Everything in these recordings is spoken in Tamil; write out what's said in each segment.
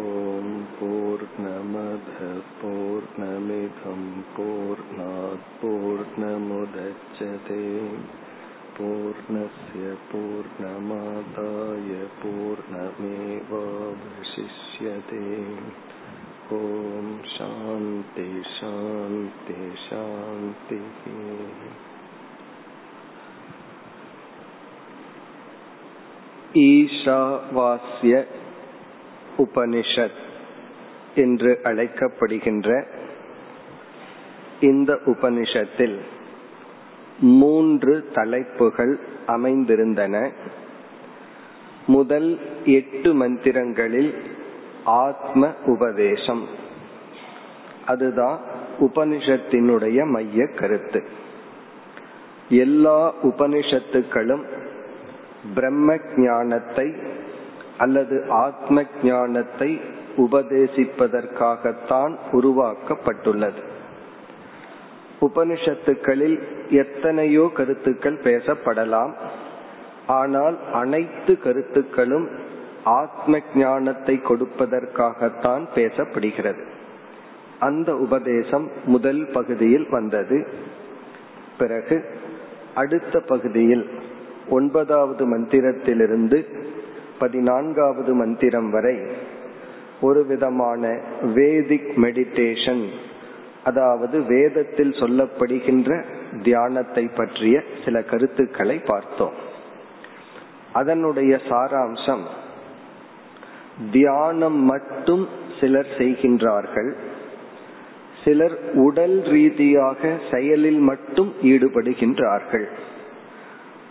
ॐ पूर्णमधपूर्णमिदं पूर्णात् पूर्णमुदच्छते पूर्णस्य पूर्णमादाय पूर्णमेवावशिष्यते ॐ शान्ति शान्ति शान्तिः ईशावास्य உபனிஷத் என்று அழைக்கப்படுகின்ற இந்த உபனிஷத்தில் மூன்று தலைப்புகள் அமைந்திருந்தன. முதல் எட்டு மந்திரங்களில் ஆத்ம உபதேசம். அதுதான் உபனிஷத்தினுடைய மைய கருத்து. எல்லா உபனிஷத்துக்களும் பிரம்ம ஞானத்தை அல்லது ஆத்ம ஞானத்தை உபதேசிப்பதற்காகத்தான் உருவாக்கப்பட்டுள்ளது. உபனிஷத்துக்களில் எத்தனையோ கருத்துக்கள் பேசப்படலாம். ஆனால் அனைத்து கருத்துக்களும் ஆத்ம ஞானத்தை கொடுப்பதற்காகத்தான் பேசப்படுகிறது. அந்த உபதேசம் முதல் பகுதியில் வந்தது. பிறகு அடுத்த பகுதியில் ஒன்பதாவது மந்திரத்திலிருந்து பதினான்காவது மந்திரம் வரை ஒரு விதமான வேதிக் மெடிடேஷன் அதாவது வேதத்தில் சொல்லப்படுகின்ற தியானத்தை பற்றிய சில கருத்துக்களை பார்த்தோம். அதனுடைய சாராம்சம் தியானம் மட்டும் சிலர் செய்கின்றார்கள். சிலர் உடல் ரீதியாக செயலில் மட்டும் ஈடுபடுகின்றார்கள்.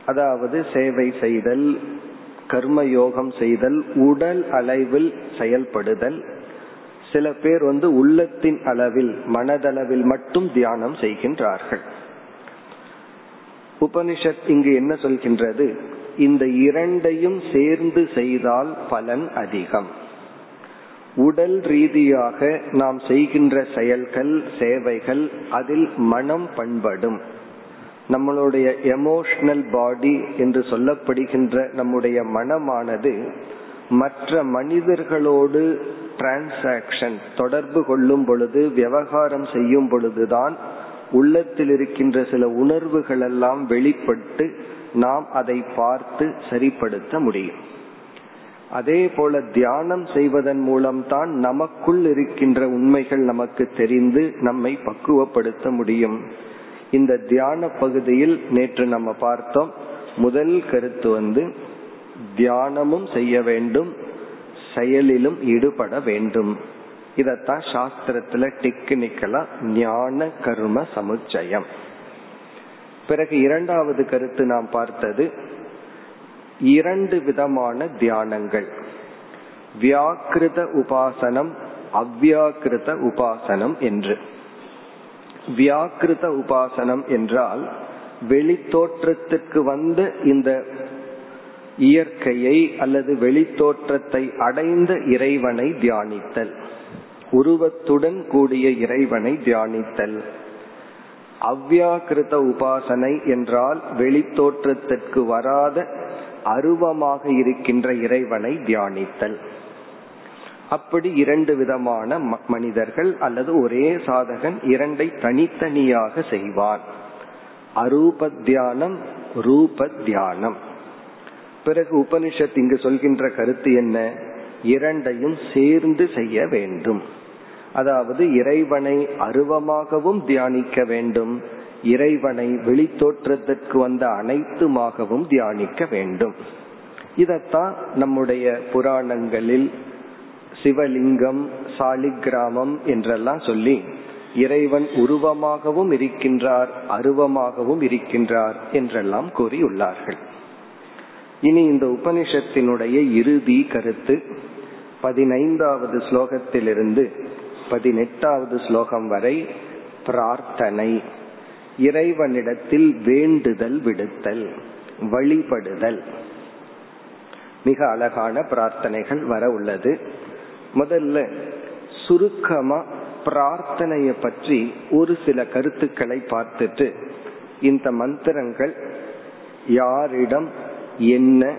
அதாவது சேவை செய்தல் கர்மயோகம் செய்தல் உடல் அளவில் செயல்படுதல். சில பேர் வந்து உள்ளத்தின் அளவில் மனதளவில் மட்டும் தியானம் செய்கின்றார்கள். உபனிஷத் இங்கு என்ன சொல்கின்றது? இந்த இரண்டையும் சேர்ந்து செய்தால் பலன் அதிகம். உடல் ரீதியாக நாம் செய்கின்ற செயல்கள் சேவைகள் அதில் மனம் பண்படும். நம்மளுடைய எமோஷனல் பாடி என்று சொல்லப்படுகின்ற நம்முடைய மனமானது மற்ற மனிதர்களோடு டிரான்சாக்சன் தொடர்பு கொள்ளும் பொழுது விவகாரம் செய்யும் பொழுதுதான் உள்ளத்தில் இருக்கின்ற சில உணர்வுகள் எல்லாம் வெளிப்பட்டு நாம் அதை பார்த்து சரிப்படுத்த முடியும். அதே போல தியானம் செய்வதன் மூலம்தான் நமக்குள் இருக்கின்ற உண்மைகள் நமக்கு தெரிந்து நம்மை பக்குவப்படுத்த முடியும். இந்த தியான பகுதியில் நேற்று நம்ம பார்த்தோம். முதல் கருத்து வந்து தியானமும் செய்ய வேண்டும் செயலிலும் ஈடுபட வேண்டும். இதத்தான் சாஸ்திரத்துல டெக்னிக்கலா ஞான கர்ம சமுச்சயம். பிறகு இரண்டாவது கருத்து நாம் பார்த்தது இரண்டு விதமான தியானங்கள். வியாக்கிருத உபாசனம் அவ்வியாக்கிருத உபாசனம் என்று. வியாக்கிருத உபாசனம் என்றால் வெளித்தோற்றத்திற்கு வந்த இந்த இயற்கையை அல்லது வெளித்தோற்றத்தை அடைந்த இறைவனை தியானித்தல். உருவத்துடன் கூடிய இறைவனை தியானித்தல். அவ்வியாக்கிருத உபாசனை என்றால் வெளித்தோற்றத்திற்கு வராத அருவமாக இருக்கின்ற இறைவனை தியானித்தல். அப்படி இரண்டு விதமான மனிதர்கள் அல்லது ஒரே சாதகன் இரண்டை தனித்தனியாக செய்வான் அரூப தியானம் ரூப தியானம் பிறகு உபனிஷத் இங்கு சொல்கின்ற கருத்து என்ன? இரண்டையும் சேர்ந்து செய்ய வேண்டும். அதாவது இறைவனை அருவமாகவும் தியானிக்க வேண்டும். இறைவனை வெளித்தோற்றத்திற்கு வந்த அனைத்துமாகவும் தியானிக்க வேண்டும். இதத்தான் நம்முடைய புராணங்களில் சிவலிங்கம் சாலிகிராமம் என்றெல்லாம் சொல்லி இறைவன் உருவமாகவும் இருக்கின்றார் அருவமாகவும் இருக்கின்றார் என்றெல்லாம் கூறியுள்ளார்கள். இனி இந்த உபனிஷத்தினுடைய இறுதி கருத்து பதினைந்தாவது ஸ்லோகத்திலிருந்து பதினெட்டாவது ஸ்லோகம் வரை பிரார்த்தனை. இறைவனிடத்தில் வேண்டுதல் விடுத்தல் வழிபடுதல். மிக அழகான பிரார்த்தனைகள் வர உள்ளது. முதல்ல சுருக்கமா பிரார்த்தனைய பற்றி ஒரு சில கருத்துக்களை பார்த்துட்டு இந்த மந்திரங்கள் யாரிடம் என்ன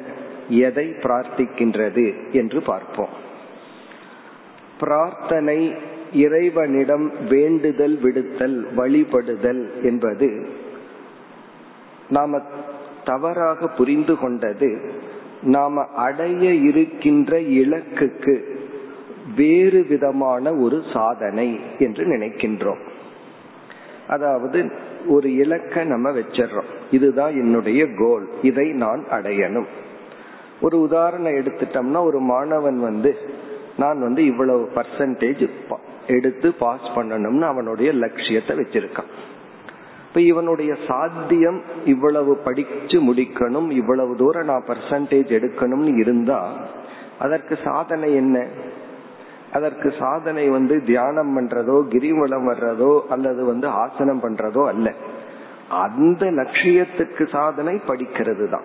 எதை பிரார்த்திக்கின்றது என்று பார்ப்போம். பிரார்த்தனை இறைவனிடம் வேண்டுதல் விடுத்தல் வழிபடுதல் என்பது நாம தவறாக புரிந்து கொண்டது நாம அடைய இருக்கின்ற இலக்குக்கு வேறு விதமான ஒரு சாதனை என்று நினைக்கின்றோம். அதாவது ஒரு இலக்கை நம்ம வச்சிடறோம். இதுதான் என்னுடைய கோல் இதை நான் அடையணும். ஒரு உதாரணம் எடுத்துட்டோம்னா ஒரு மாணவன் வந்து நான் வந்து இவ்வளவு பர்சன்டேஜ் எடுத்து பாஸ் பண்ணணும்னு அவனுடைய லட்சியத்தை வச்சிருக்கான். இப்ப இவனுடைய சாத்தியம் இவ்வளவு படிச்சு முடிக்கணும் இவ்வளவு தூரம் நான் பர்சன்டேஜ் எடுக்கணும்னு இருந்தா அதற்கு சாதனை என்ன? அதற்கு சாதனை வந்து தியானம் பண்றதோ கிரிவலம் வர்றதோ அல்லது வந்து ஆசனம் பண்றதோ அல்ல. அந்த லட்சியத்துக்கு சாதனை படிக்கிறது தான்.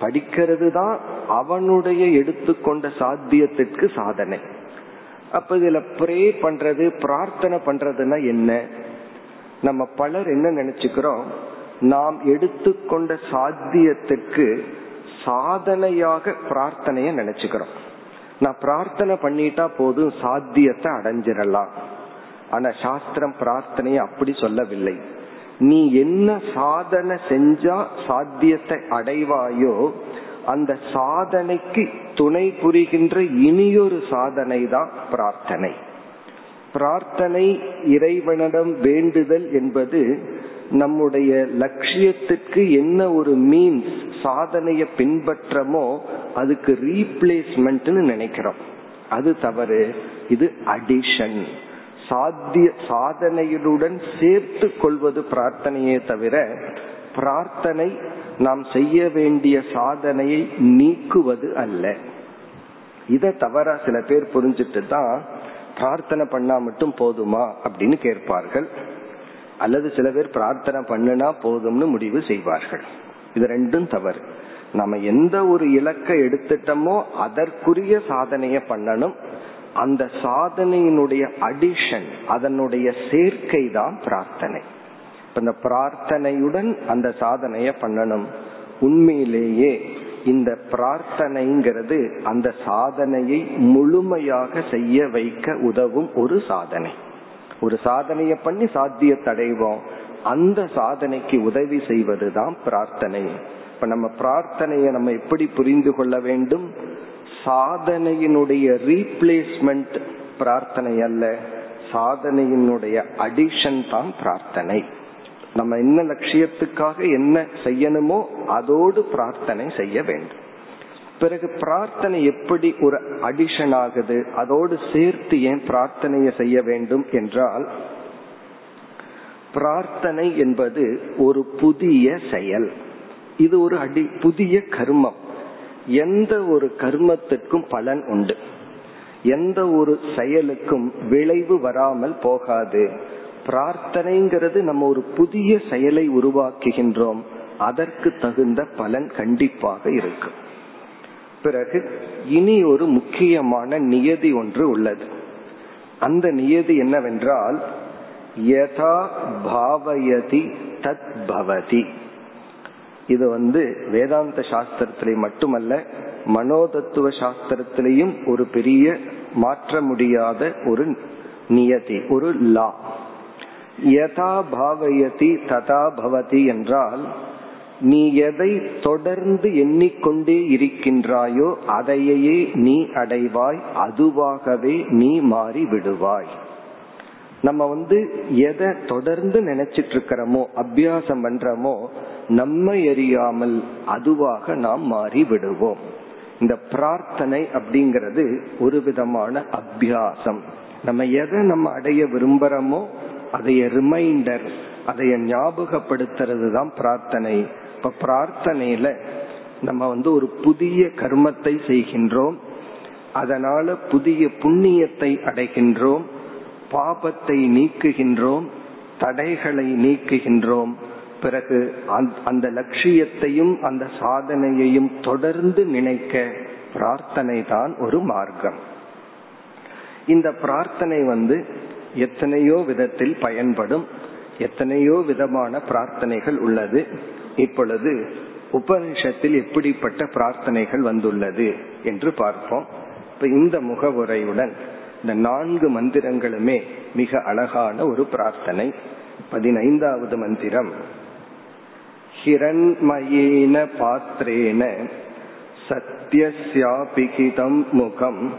படிக்கிறது தான் அவனுடைய எடுத்துக்கொண்ட சாத்தியத்திற்கு சாதனை. அப்ப இதுல ப்ரே பண்றது பிரார்த்தனை பண்றதுன்னா என்ன? நம்ம பலர் என்ன நினைச்சுக்கிறோம்? நாம் எடுத்துக்கொண்ட சாத்தியத்திற்கு சாதனையாக பிரார்த்தனைய நினைச்சுக்கிறோம். நான் பிரார்த்தனை பண்ணிட்டா போதும் சாத்தியத்தை அடைஞ்சிடலாம். ஆனா சாஸ்திரம் பிரார்த்தனையை அப்படி சொல்லவில்லை. நீ என்ன சாதனை செஞ்சா சாத்தியத்தை அடைவாயோ அந்த சாதனைக்கு துணை புரிகின்ற இனியொரு சாதனை தான் பிரார்த்தனை. பிரார்த்தனை இறைவனிடம் வேண்டுதல் என்பது நம்முடைய லட்சியத்துக்கு என்ன ஒரு மீன்ஸ் சாதனைய பின்பற்றமோ அதுக்கு ரீப்ளேஸ்மெண்ட்னு நினைக்கிறோம். அது தவறு. இது அடிஷன் சாத்திய சாதனையுடன் சேர்த்து கொள்வது பிரார்த்தனையே தவிர பிரார்த்தனை நாம் செய்ய வேண்டிய சாதனையை நீக்குவது அல்ல. இத தவறா சில பேர் புரிஞ்சிட்டு தான் பிரார்த்தனை பண்ணா மட்டும் போதுமா அப்படின்னு கேட்பார்கள். அல்லது சில பேர் பிரார்த்தனை பண்ணுனா போதும்னு முடிவு செய்வார்கள். இது ரெண்டும் தவறு. நம்ம எந்த ஒரு இலக்கை எடுத்துட்டோமோ அதற்குரிய சாதனைய பண்ணணும். அந்த சாதனையினுடைய அடிஷன் அதனுடைய சேர்க்கை தான் பிரார்த்தனை. இந்த பிரார்த்தனையுடன் அந்த சாதனைய பண்ணணும். உண்மையிலேயே இந்த பிரார்த்தனைங்கிறது அந்த சாதனையை முழுமையாக செய்ய வைக்க உதவும் ஒரு சாதனை. ஒரு சாதனைய பண்ணி சாத்தியத்தை அடைவோம் அந்த சாதனைக்கு உதவி செய்வதுதான் பிரார்த்தனை. இப்ப நம்ம பிரார்த்தனையை நம்ம எப்படி புரிந்து கொள்ள வேண்டும்? சாதனையினுடைய ரீப்ளேஸ்மெண்ட் பிரார்த்தனை அல்ல. சாதனையினுடைய அடிஷன் தான் பிரார்த்தனை. நம்ம என்ன லட்சியத்துக்காக என்ன செய்யணுமோ அதோடு பிரார்த்தனை செய்ய வேண்டும். பிறகு பிரார்த்தனை எப்படி ஒரு அடிஷன் ஆகுது? அதோடு சேர்த்து ஏன் பிரார்த்தனையை செய்ய வேண்டும் என்றால் பிரார்த்தனை என்பது ஒரு புதிய செயல். இது ஒரு அடி புதிய கர்மம். எந்த ஒரு கர்மத்திற்கும் பலன் உண்டு. எந்த ஒரு செயலுக்கும் விளைவு வராமல் போகாது. பிரார்த்தனைங்கிறது நம்ம ஒரு புதிய செயலை உருவாக்குகின்றோம். அதற்கு தகுந்த பலன் கண்டிப்பாக இருக்கும். பிறகு இனி ஒரு முக்கியமான நியதி ஒன்று உள்ளது. அந்த நியதி என்னவென்றால் யதா பாவயதி தத் பவதி. இது வந்து வேதாந்த சாஸ்திரத்திலே மட்டுமல்ல மனோதத்துவ சாஸ்திரத்திலையும் ஒரு பெரிய மாற்ற முடியாத ஒரு நியதி ஒரு லா. யதா பாவயதி ததா பவதி என்றால் நீ எதை தொடர்ந்து எண்ணிக்கொண்டே இருக்கின்றாயோ அதையே நீ அடைவாய் அதுவாகவே நீ மாறி விடுவாய். நம்ம வந்து எதை தொடர்ந்து நினைச்சிட்டு இருக்கிறோமோ அபியாசம் பண்றோமோ நம்ம எறியாமல் அதுவாக நாம் மாறி விடுவோம். இந்த பிரார்த்தனை அப்படிங்கிறது ஒரு விதமான அபியாசம். நம்ம எதை நம்ம அடைய விரும்புறோமோ அதைய ரிமைண்டர் அதைய ஞாபகப்படுத்துறது தான் பிரார்த்தனை. இப்ப பிரார்த்தனையில நம்ம வந்து ஒரு புதிய கர்மத்தை செய்கின்றோம். அதனால புதிய புண்ணியத்தை அடைகின்றோம். பாபத்தை நீக்குகின்றோம். தடைகளை நீக்குகின்றோம். பிறகு அந்த லட்சியத்தையும் அந்த சாதனையையும் தொடர்ந்து நினைக்க பிரார்த்தனை தான் ஒரு மார்க்கம். இந்த பிரார்த்தனை வந்து எத்தனையோ விதத்தில் பயன்படும் எத்தனையோ விதமான பிரார்த்தனைகள் உள்ளது. இப்பொழுது உபனிஷத்தில் எப்படிப்பட்ட பிரார்த்தனைகள் வந்துள்ளது என்று பார்ப்போம். இப்ப இந்த முகவுரையுடன் இந்த நான்கு மந்திரங்களுமே மிக அழகான ஒரு பிரார்த்தனை. பதினைந்தாவது மந்திரம். ஹிரண்மயேன பாத்திரேன சத்யஸ்யாபிகிதம் முகம்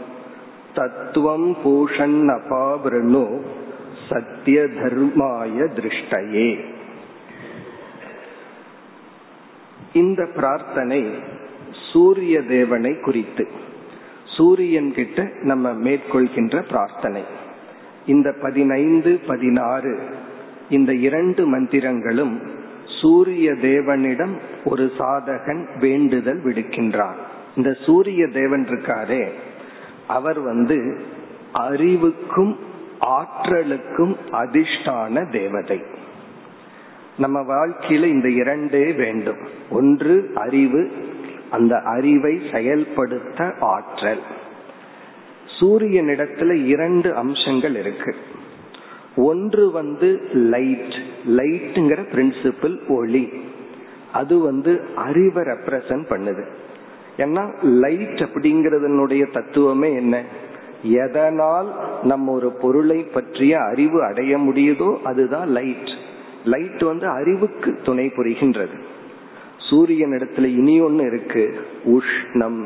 தத்துவம் பூஷன் அபாவிருணு சத்திய தர்மாய திருஷ்டையே. இந்த பிரார்த்தனை சூரிய தேவனை குறித்து. சூரியன் கிட்ட நம்ம மேற்கொள்கின்ற பிரார்த்தனை. இந்த பதினைந்து பதினாறு இந்த இரண்டு மந்திரங்களும் சூரிய தேவனிடம் ஒரு சாதகன் வேண்டுதல் விடுக்கின்றான். இந்த சூரிய தேவன் இருக்காரே அவர் வந்து அறிவுக்கும் ஆற்றலுக்கும் அதிர்ஷ்டான தேவதை. நம்ம வாழ்க்கையில இந்த இரண்டே வேண்டும். ஒன்று அறிவு அந்த அறிவை செயல்படுத்த ஆற்றல். சூரியனிடத்துல இரண்டு அம்சங்கள் இருக்கு. ஒன்று வந்து லைட் லைட்டுங்கிற பிரின்சிபிள் ஒளி. அது வந்து அறிவை ரெப்ரசன்ட் பண்ணுது. ஏன்னா லைட் அப்படிங்கறதனுடைய தத்துவமே என்ன? எதனால் நம்ம ஒரு பொருளை பற்றிய அறிவு அடைய முடியுதோ அதுதான் லைட் லைட் வந்து அறிவுக்கு துணை புரிகின்றது. சூரியன் இடத்துல இனி ஒன்று இருக்கு உஷ்ணம்.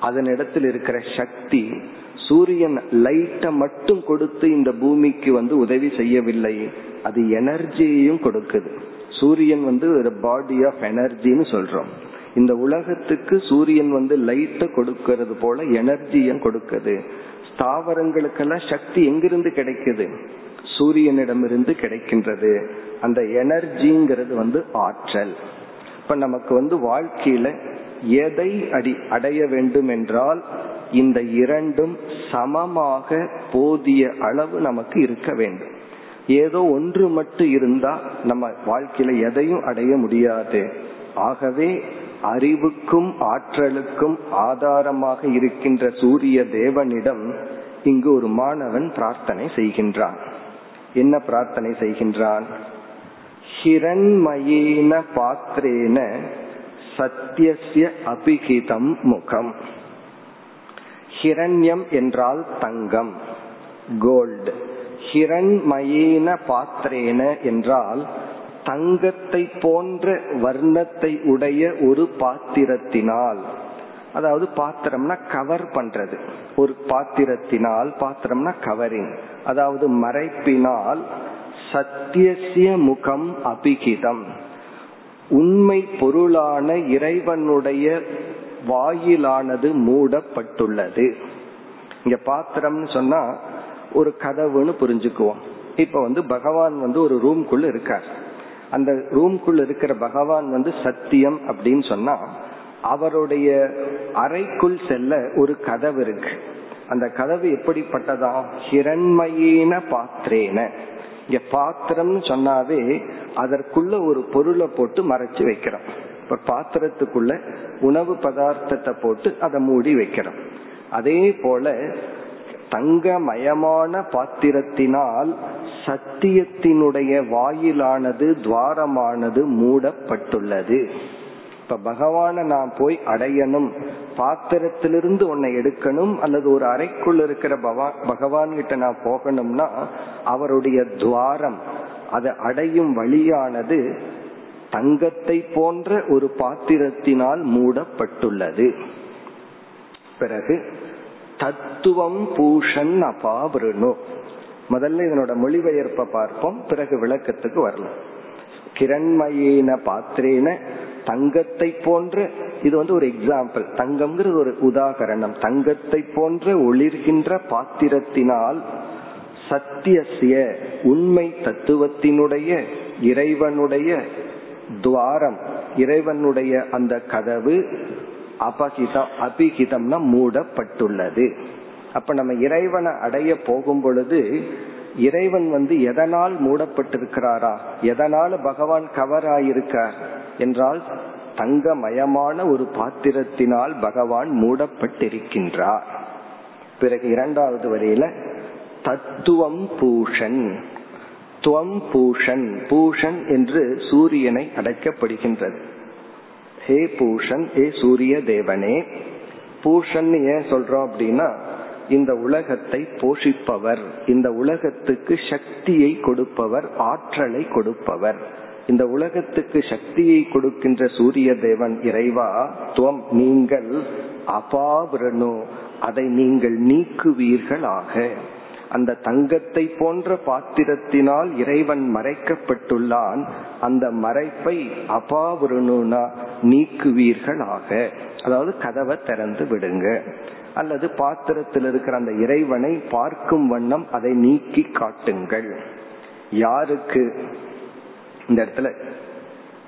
அதன் இடத்துல இருக்கிற சக்தி சூரியன் லைட்டை மட்டும் கொடுத்து இந்த பூமிக்கு வந்து உதவி செய்யவில்லை. அது எனர்ஜியையும் கொடுக்குது. சூரியன் வந்து ஒரு பாடி ஆஃப் எனர்ஜின்னு சொல்றோம். இந்த உலகத்துக்கு சூரியன் வந்து லைட்டை கொடுக்கறது போல எனர்ஜியும் கொடுக்குது. ஸ்தாவரங்களுக்கெல்லாம் சக்தி எங்கிருந்து கிடைக்குது? சூரியனிடமிருந்து கிடைக்கின்றது. அந்த எனர்ஜிங்கிறது வந்து ஆற்றல். இப்ப நமக்கு வந்து வாழ்க்கையில எதை அடி அடைய வேண்டும் என்றால் இந்த இரண்டும் சமமாக போதிய அளவு நமக்கு இருக்க வேண்டும். ஏதோ ஒன்று மட்டும் இருந்தா நம்ம வாழ்க்கையில எதையும் அடைய முடியாது. ஆகவே அறிவுக்கும் ஆற்றலுக்கும் ஆதாரமாக இருக்கின்ற சூரிய தேவனிடம் இங்கு ஒரு மாணவன் பிரார்த்தனை செய்கின்றான். என்ன பிரார்த்தனை செய்கின்றான்? ஹிரண்மயேன பாத்திரேன சத்தியசிய அபிகிதம் முகம். ஹிரண்யம் என்றால் தங்கம் கோல்டு. ஹிரண்மயேன பாத்திரேன என்றால் தங்கத்தை போன்ற வர்ணத்தை உடைய ஒரு பாத்திரத்தினால் அதாவது பாத்திரம்னா கவர் பண்றது. ஒரு பாத்திரத்தினால் பாத்திரம்னா கவரிங் அதாவது மறைப்பினால் சத்தியசிய முகம் அபிகிதம். உண்மை பொருளான இறைவனுடைய வாயிலானது மூடப்பட்டுள்ளது. இங்க பாத்திரம்னு சொன்னா ஒரு கதவுன்னு புரிஞ்சுக்குவோம். இப்ப வந்து பகவான் வந்து ஒரு ரூம்குள்ள இருக்கார். அந்த ரூம்குள்ள இருக்கிற பகவான் வந்து சத்தியம் அப்படின்னு சொன்னா அவருடைய அறைக்குள் செல்ல ஒரு கதவு இருக்கு. அந்த கதவு எப்படிப்பட்டதா? ஹிரண்மையின பாத்திரேன. இங்க பாத்திரம்னு சொன்னாவே அதற்குள்ள ஒரு பொருளை போட்டு மறைச்சு வைக்கிறோம். இப்ப பாத்திரத்துக்குள்ள உணவு பதார்த்தத்தை போட்டு அதை மூடி வைக்கிறோம். அதே போல தங்கமயமான பாத்திரத்தினால் சத்தியத்தினுடைய வாயிலானது துவாரமானது மூடப்பட்டுள்ளது. இப்ப பகவான நான் போய் அடையணும் பாத்திரத்திலிருந்து உன்னை எடுக்கணும் அல்லது ஒரு அறைக்குள் இருக்கிற பகவான் கிட்ட நான் போகணும்னா அவருடைய துவாரம் அதை அடையும் வழியானது தங்கத்தை போன்ற ஒரு பாத்திரத்தினால் மூடப்பட்டுள்ளது. பிறகு தத்துவம் பூஷன் அபாவிருணு. முதல்ல இதனோட மொழிபெயர்ப்ப பார்ப்போம் பிறகு விளக்கத்துக்கு வரலாம். கிரண்மயேன பாத்திரேன தங்கத்தை போன்ற இது வந்து ஒரு எக்ஸாம்பிள் தங்கம்ங்கிறது ஒரு உதாகரணம். தங்கத்தை போன்ற ஒளிர்கின்ற பாத்திரத்தினால் சத்தியசிய உண்மை தத்துவத்தினுடைய இறைவனுடைய துவாரம் இறைவனுடைய அந்த கதவு அபகிதம் அபிகிதம்னா மூடப்பட்டுள்ளது. அப்ப நம்ம இறைவனை அடைய போகும் பொழுது இறைவன் வந்து எதனால் மூடப்பட்டிருக்கிறாரா? எதனால் பகவான் கவர் ஆயிருக்கார் என்றால் தங்கமயமான ஒரு பாத்திரத்தினால் பகவான் மூடப்பட்டிருக்கின்றார். பிறகு இரண்டாவது வரையில தத்துவம் பூஷன் துவம் பூஷன் பூஷன் என்று சூரியனை அடைக்கப்படுகின்றது. ஹே பூஷன் ஏ சூரிய தேவனே பூஷன் ஏன் சொல்றோம் அப்படின்னா இந்த உலகத்தை போஷிப்பவர் இந்த உலகத்துக்கு சக்தியை கொடுப்பவர் ஆற்றலை கொடுப்பவர். இந்த உலகத்துக்கு சக்தியை கொடுக்கின்ற சூரிய தேவன் இறைவா துவம் நீங்கள் அபாவிரணு அதை நீங்கள் நீக்குவீர்களாக. அந்த தங்கத்தை போன்ற பாத்திரத்தினால் இறைவன் மறைக்கப்பட்டுள்ளான். அந்த மறைப்பை அபாவிருணுனா நீக்குவீர்களாக. அதாவது கதவை திறந்து விடுங்க. அல்லது பாத்திரத்தில் இருக்கிற அந்த இறைவனை பார்க்கும் வண்ணம் அதை நீக்கி காட்டுங்கள். யாருக்கு? இந்த இடத்துல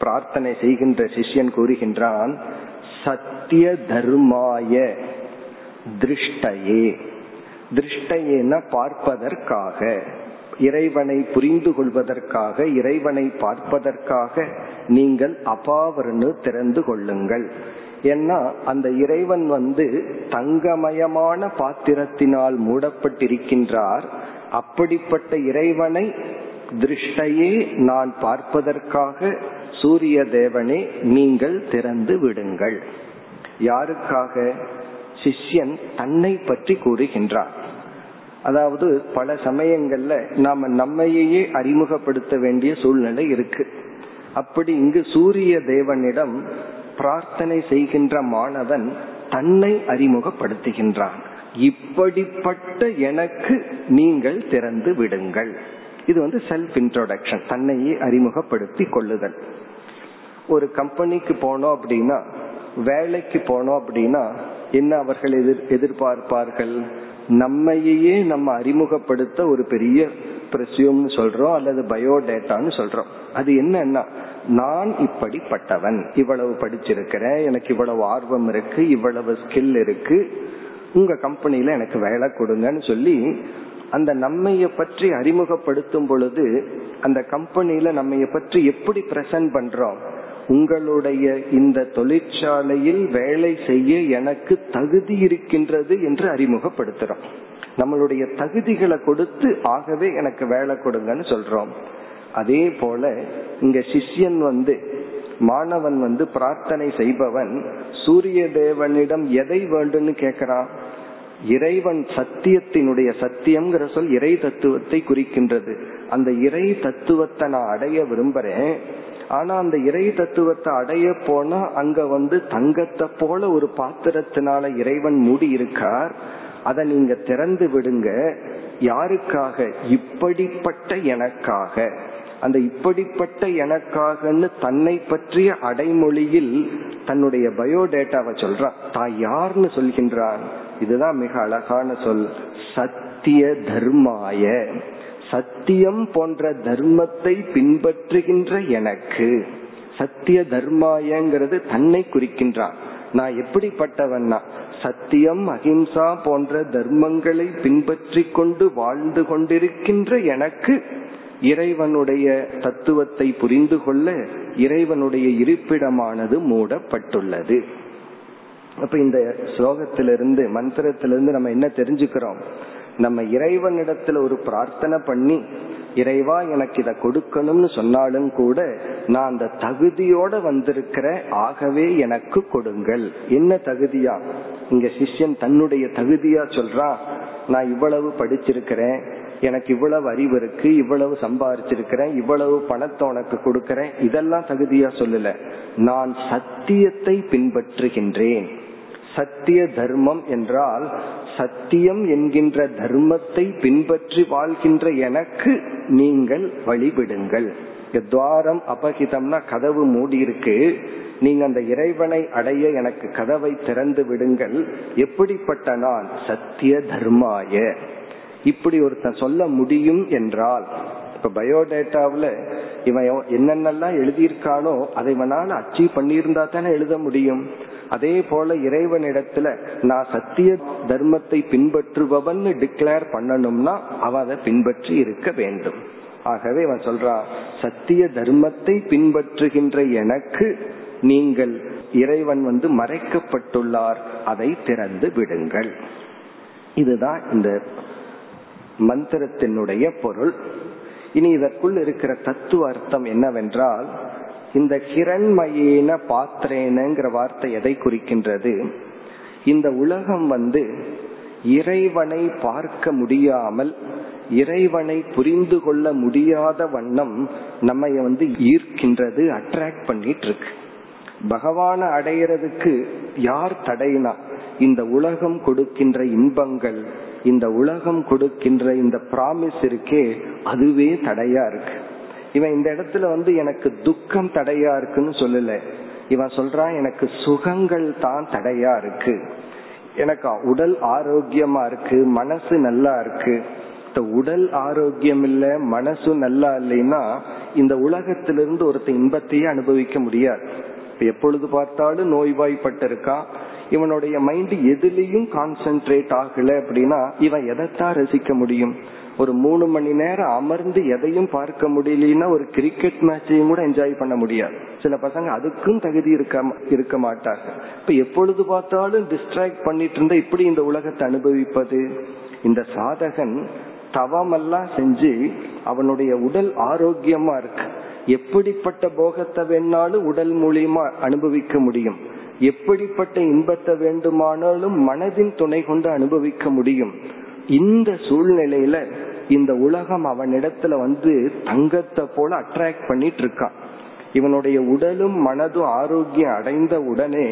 பிரார்த்தனை செய்கின்ற சிஷ்யன் கூறுகின்றான் சத்திய தர்மாய திருஷ்டையே. திருஷ்டையேன பார்ப்பதற்காக இறைவனை புரிந்து கொள்வதற்காக இறைவனை பார்ப்பதற்காக நீங்கள் அபாவர்னு திறந்து கொள்ளுங்கள். ஏன்னா அந்த இறைவன் வந்து தங்கமயமான பாத்திரத்தினால் மூடப்பட்டிருக்கின்றார். அப்படிப்பட்ட இறைவனை திருஷ்டையே நான் பார்ப்பதற்காக சூரிய தேவனே நீங்கள் திறந்து விடுங்கள். யாருக்காக? சிஷ்யன் தன்னை பற்றி கூறுகின்றார். அதாவது பல சமயங்கள்ல நாம நம்மையே அறிமுகப்படுத்த வேண்டிய சூழ்நிலை இருக்கு. அப்படி இங்கு சூரிய தேவனிடம் பிரார்த்தனை செய்கின்ற மாணவன் தன்னை அறிமுகப்படுத்துகின்றான். இப்படிப்பட்ட எனக்கு நீங்கள் திறந்து விடுங்கள். இது வந்து செல்ஃப் இன்ட்ரோடக்ஷன் தன்னையே அறிமுகப்படுத்தி கொள்ளுதல். ஒரு கம்பெனிக்கு போனோம் அப்படின்னா வேலைக்கு போனோம் அப்படின்னா என்ன அவர்கள் எதிர் எதிர்பார்ப்பார்கள்? நம்மையே நம்ம அறிமுகப்படுத்த ஒரு பெரிய பிரசியூம்னு சொல்றோம் அல்லது பயோடேட்டான்னு சொல்றோம். அது என்னன்னா நான் இப்படிப்பட்டவன் இவ்வளவு படிச்சிருக்கிறேன் எனக்கு இவ்வளவு ஆர்வம் இருக்கு இவ்வளவு ஸ்கில் இருக்கு உங்க கம்பெனில எனக்கு வேலை கொடுங்கன்னு சொல்லி அந்த நம்மைய பற்றி அறிமுகப்படுத்தும் பொழுது அந்த கம்பெனியில நம்மைய பற்றி எப்படி பிரசன்ட் பண்றோம்? உங்களுடைய இந்த தொழிற்சாலையில் வேலை செய்ய எனக்கு தகுதி இருக்கின்றது என்று அறிமுகப்படுத்துறோம். நம்மளுடைய தகுதிகளை கொடுத்து ஆகவே எனக்கு வேலை கொடுங்கன்னு சொல்றோம். அதே போல இங்க சிஷ்யன் வந்து மாணவன் வந்து பிரார்த்தனை செய்பவன் சூரிய தேவனிடம் எதை வேண்டும்னு கேக்குறான் இறைவன் சத்தியத்தினுடைய சத்தியம்ங்கிற சொல் இறை தத்துவத்தை குறிக்கின்றது. அந்த இறை தத்துவத்தை நான் அடைய விரும்புறேன். ஆனா அந்த இறை தத்துவத்தை அடைய போனா அங்க வந்து தங்கத்தை போல ஒரு பாத்திரத்தினால இறைவன் மூடி இருக்கார். அதை நீங்க திறந்து விடுங்க. யாருக்காக? இப்படிப்பட்ட எனக்காக. அந்த இப்படிப்பட்ட எனக்காகன்னு தன்னை பற்றிய அடைமொழியில் தன்னுடைய பயோடேட்டாவை சொல்றான் தான் யார்னு சொல்கின்றான். இதுதான் மிக அழகான சொல். சத்திய தர்மாய. சத்தியம் போன்ற தர்மத்தை பின்பற்றுகின்ற எனக்கு. சத்திய தர்மாயங்கிறது தன்னை குறிக்கின்றான். நான் எப்படிப்பட்டவன்னா சத்தியம் அகிம்சா போன்ற தர்மங்களை பின்பற்றி கொண்டு வாழ்ந்து கொண்டிருக்கின்ற எனக்கு இறைவனுடைய தத்துவத்தை புரிந்து கொள்ள இறைவனுடைய இருப்பிடமானது மூடப்பட்டுள்ளது. அப்ப இந்த ஸ்லோகத்திலிருந்து மந்திரத்திலிருந்து நம்ம என்ன தெரிஞ்சுக்கிறோம்? நம்ம இறைவனிடத்துல ஒரு பிரார்த்தனை பண்ணி இறைவா எனக்கு இதை கொடுக்கணும்னு சொன்னாலும் கூட நான் அந்த தகுதியோட வந்திருக்கிற ஆகவே எனக்கு கொடுங்கள். என்ன தகுதியா? இங்க சிஷ்யன் தன்னுடைய தகுதியா சொல்றான் நான் இவ்வளவு படிச்சிருக்கிறேன் எனக்கு இவ்வளவு அறிவு இருக்கு இவ்வளவு சம்பாரிச்சிருக்கிறேன் இவ்வளவு பணத்தை உனக்கு கொடுக்கறேன். இதெல்லாம் தகுதியா சொல்லல. நான் சத்தியத்தை பின்பற்றுகின்றேன். சத்திய தர்மம் என்றால் சத்தியம் என்கின்ற தர்மத்தை பின்பற்றி வாழ்கின்ற எனக்கு நீங்கள் வழிபடுங்கள் துவாரம் அபகிதம்னா கதவு மூடி இருக்கு நீங்க அந்த இறைவனை அடைய எனக்கு கதவை திறந்து விடுங்கள். எப்படிப்பட்ட நான்? சத்திய தர்மாய. இப்படி ஒருத்தன் சொல்ல முடியும் என்றால் இப்ப பயோடேட்டாவில் இவன் என்னென்னலாம் எழுதியிருக்கானோ அதை இவனால அச்சீவ் பண்ணியிருந்தா தானே எழுத முடியும். அதே போல இறைவனிடத்துல நான் சத்திய தர்மத்தை பின்பற்றுபவன் டிக்ளேர் பண்ணணும்னா அவன் அதை பின்பற்றி இருக்க வேண்டும். ஆகவே அவன் சொல்றான் சத்திய தர்மத்தை பின்பற்றுகின்ற எனக்கு நீங்கள் இறைவன் வந்து மறைக்கப்பட்டுள்ளார் அதை திறந்து விடுங்கள். இதுதான் இந்த மந்திரத்தினுடைய பொருள். இனி இதற்குள் இருக்கிற தத்துவ அர்த்தம் என்னவென்றால் இந்த கிரண்மயேன பாத்திரேனங்கிற வார்த்தை எதை குறிக்கின்றது? இந்த உலகம் வந்து இறைவனை பார்க்க முடியாமல் இறைவனை புரிந்து கொள்ள முடியாத வண்ணம் நம்ம வந்து ஈர்க்கின்றது அட்ராக்ட் பண்ணிட்டு இருக்கு பகவான அடையிறதுக்கு யார் தடையினா இந்த உலகம் கொடுக்கின்ற இன்பங்கள் இந்த உலகம் கொடுக்கின்ற இந்த ப்ராமிஸ் இருக்கே அதுவே தடையா இருக்கு. இவன் இந்த இடத்துல வந்து எனக்கு துக்கம் தடையா இருக்குன்னு சொல்லல. இவன் சொல்றான் எனக்கு சுகங்கள் தான் தடையா இருக்கு. எனக்கு உடல் ஆரோக்கியமா இருக்கு மனசு நல்லா இருக்கு. இந்த உடல் ஆரோக்கியம் இல்ல மனசு நல்லா இல்லைன்னா இந்த உலகத்திலிருந்து ஒருத்த இன்பத்தையே அனுபவிக்க முடியாது. எப்பொழுது பார்த்தாலும் நோய்வாய்ப்பட்டிருக்கான். இவனுடைய மைண்ட் எதுலயும் கான்சென்ட்ரேட் ஆகல அப்படின்னா இவன் எதைத்தான் ரசிக்க முடியும்? ஒரு மூணு மணி நேரம் அமர்ந்து எதையும் பார்க்க முடியலன்னா ஒரு கிரிக்கெட் மேட்சையும் கூட என்ஜாய் பண்ண முடியாது. சில பசங்க அதுக்கும் தகுதி இருக்க இருக்க மாட்டாங்க. இப்ப எப்பொழுது பார்த்தாலும் டிஸ்ட்ராக்ட் பண்ணிட்டு இருந்தா இப்படி இந்த உலகத்தை அனுபவிப்பது? இந்த சாதகன் தவமெல்லாம் செஞ்சு அவனுடைய உடல் ஆரோக்கியமா இருக்கு. எப்படிப்பட்ட போகத்தை வேணாலும் உடல் மூலியமா அனுபவிக்க முடியும். எப்படிப்பட்ட இன்பத்தை வேண்டுமானாலும் மனதின் துணை கொண்டு அனுபவிக்க முடியும். இந்த சூழ்நிலையில இந்த உலகம் அவனிடத்துல வந்து தங்கத்தை போல அட்ராக்ட் பண்ணிட்டு இருக்கான் இவனுடைய உடலும் மனதும் ஆரோக்கியம் அடைந்த உடனே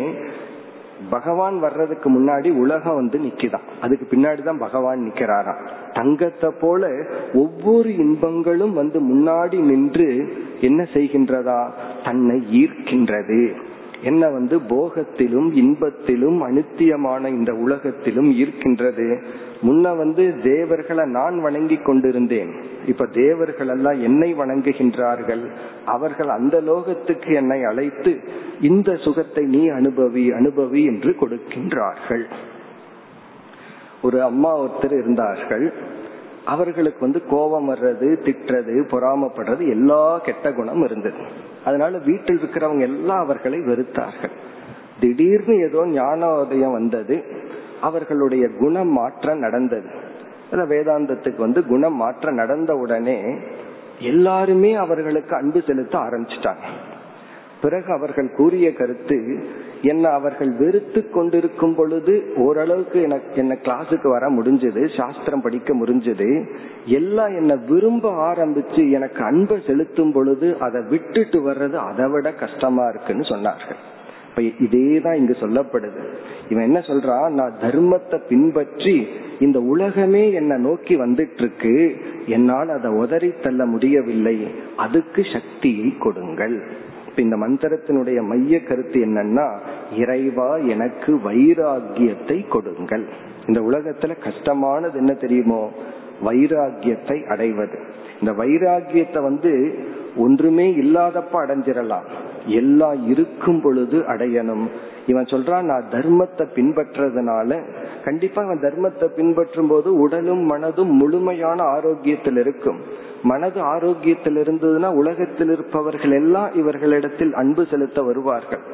பகவான் வர்றதுக்கு முன்னாடி உலகம் வந்து நிக்கிதான் அதுக்கு பின்னாடிதான் பகவான் நிக்கிறாராம் தங்கத்தை போல ஒவ்வொரு இன்பங்களும் வந்து முன்னாடி நின்று என்ன செய்கின்றதா? தன்னை ஈர்க்கின்றது. என்ன வந்து போகத்திலும் இன்பத்திலும் அனித்தியமான இந்த உலகத்திலும் ஈர்க்கின்றது முன்ன வந்து தேவர்களை நான் வணங்கி கொண்டிருந்தேன். இப்ப தேவர்கள் எல்லாம் என்னை வணங்குகின்றார்கள். அவர்கள் அந்த லோகத்துக்கு என்னை அழைத்து இந்த சுகத்தை நீ அனுபவி அனுபவி என்று கொடுக்கின்றார்கள். ஒரு அம்மா ஒருத்தர் இருந்தார்கள். அவர்களுக்கு வந்து கோபம் வர்றது திட்டுறது பொறாமப்படுறது எல்லா கெட்ட குணம் இருந்தது. அதனால வீட்டில் இருக்கிறவங்க எல்லாம் அவர்களை வெறுத்தார்கள். திடீர்னு ஏதோ ஞானோதயம் வந்தது. அவர்களுடைய குணம் மாற்றம் நடந்தது வேதாந்தத்துக்கு வந்து குணம் மாற்றம் நடந்த உடனே எல்லாருமே அவர்களுக்கு அன்பு செலுத்த ஆரம்பிச்சிட்டாங்க. பிறகு அவர்கள் கூறிய கருத்து என்ன அவர்கள் வெறுத்து கொண்டிருக்கும் பொழுது ஓரளவுக்கு எனக்கு என்ன கிளாஸுக்கு வர முடிஞ்சது சாஸ்திரம் படிக்க முடிஞ்சது. எல்லாம் என்ன விரும்ப ஆரம்பிச்சு எனக்கு அன்பை செலுத்தும் பொழுது அதை விட்டுட்டு வர்றது அதை விட கஷ்டமா இருக்குன்னு சொன்னார்கள். இப்ப இதேதான் இங்கு சொல்லப்படுது. இவன் என்ன சொல்றான்? நான் தர்மத்தை பின்பற்றி இந்த உலகமே என்ன நோக்கி வந்துட்டு இருக்கு என்னால் அதை உதறி தள்ள முடியவில்லை. அதுக்கு சக்தியை கொடுங்கள். இந்த மந்திரத்தினுடைய மைய கருத்து என்னன்னா இறைவா எனக்கு வைராகியத்தை கொடுங்கள். இந்த உலகத்துல கஷ்டமானது என்ன தெரியுமோ? வைராகியத்தை அடைவது. இந்த வைராகியத்தை வந்து ஒன்றுமே இல்லாதப்ப அடைஞ்சிடலாம். எல்லாம் இருக்கும் பொழுது அடையணும். இவன் சொல்றான் நான் தர்மத்தை பின்பற்றதுனால கண்டிப்பா அவன் தர்மத்தை பின்பற்றும் போது உடலும் மனதும் முழுமையான ஆரோக்கியத்தில் இருக்கும். மனது ஆரோக்கியத்தில் இருந்ததுன்னா உலகத்தில் இருப்பவர்கள் எல்லாம் இவர்களிடத்தில் அன்பு செலுத்த வருவார்கள்.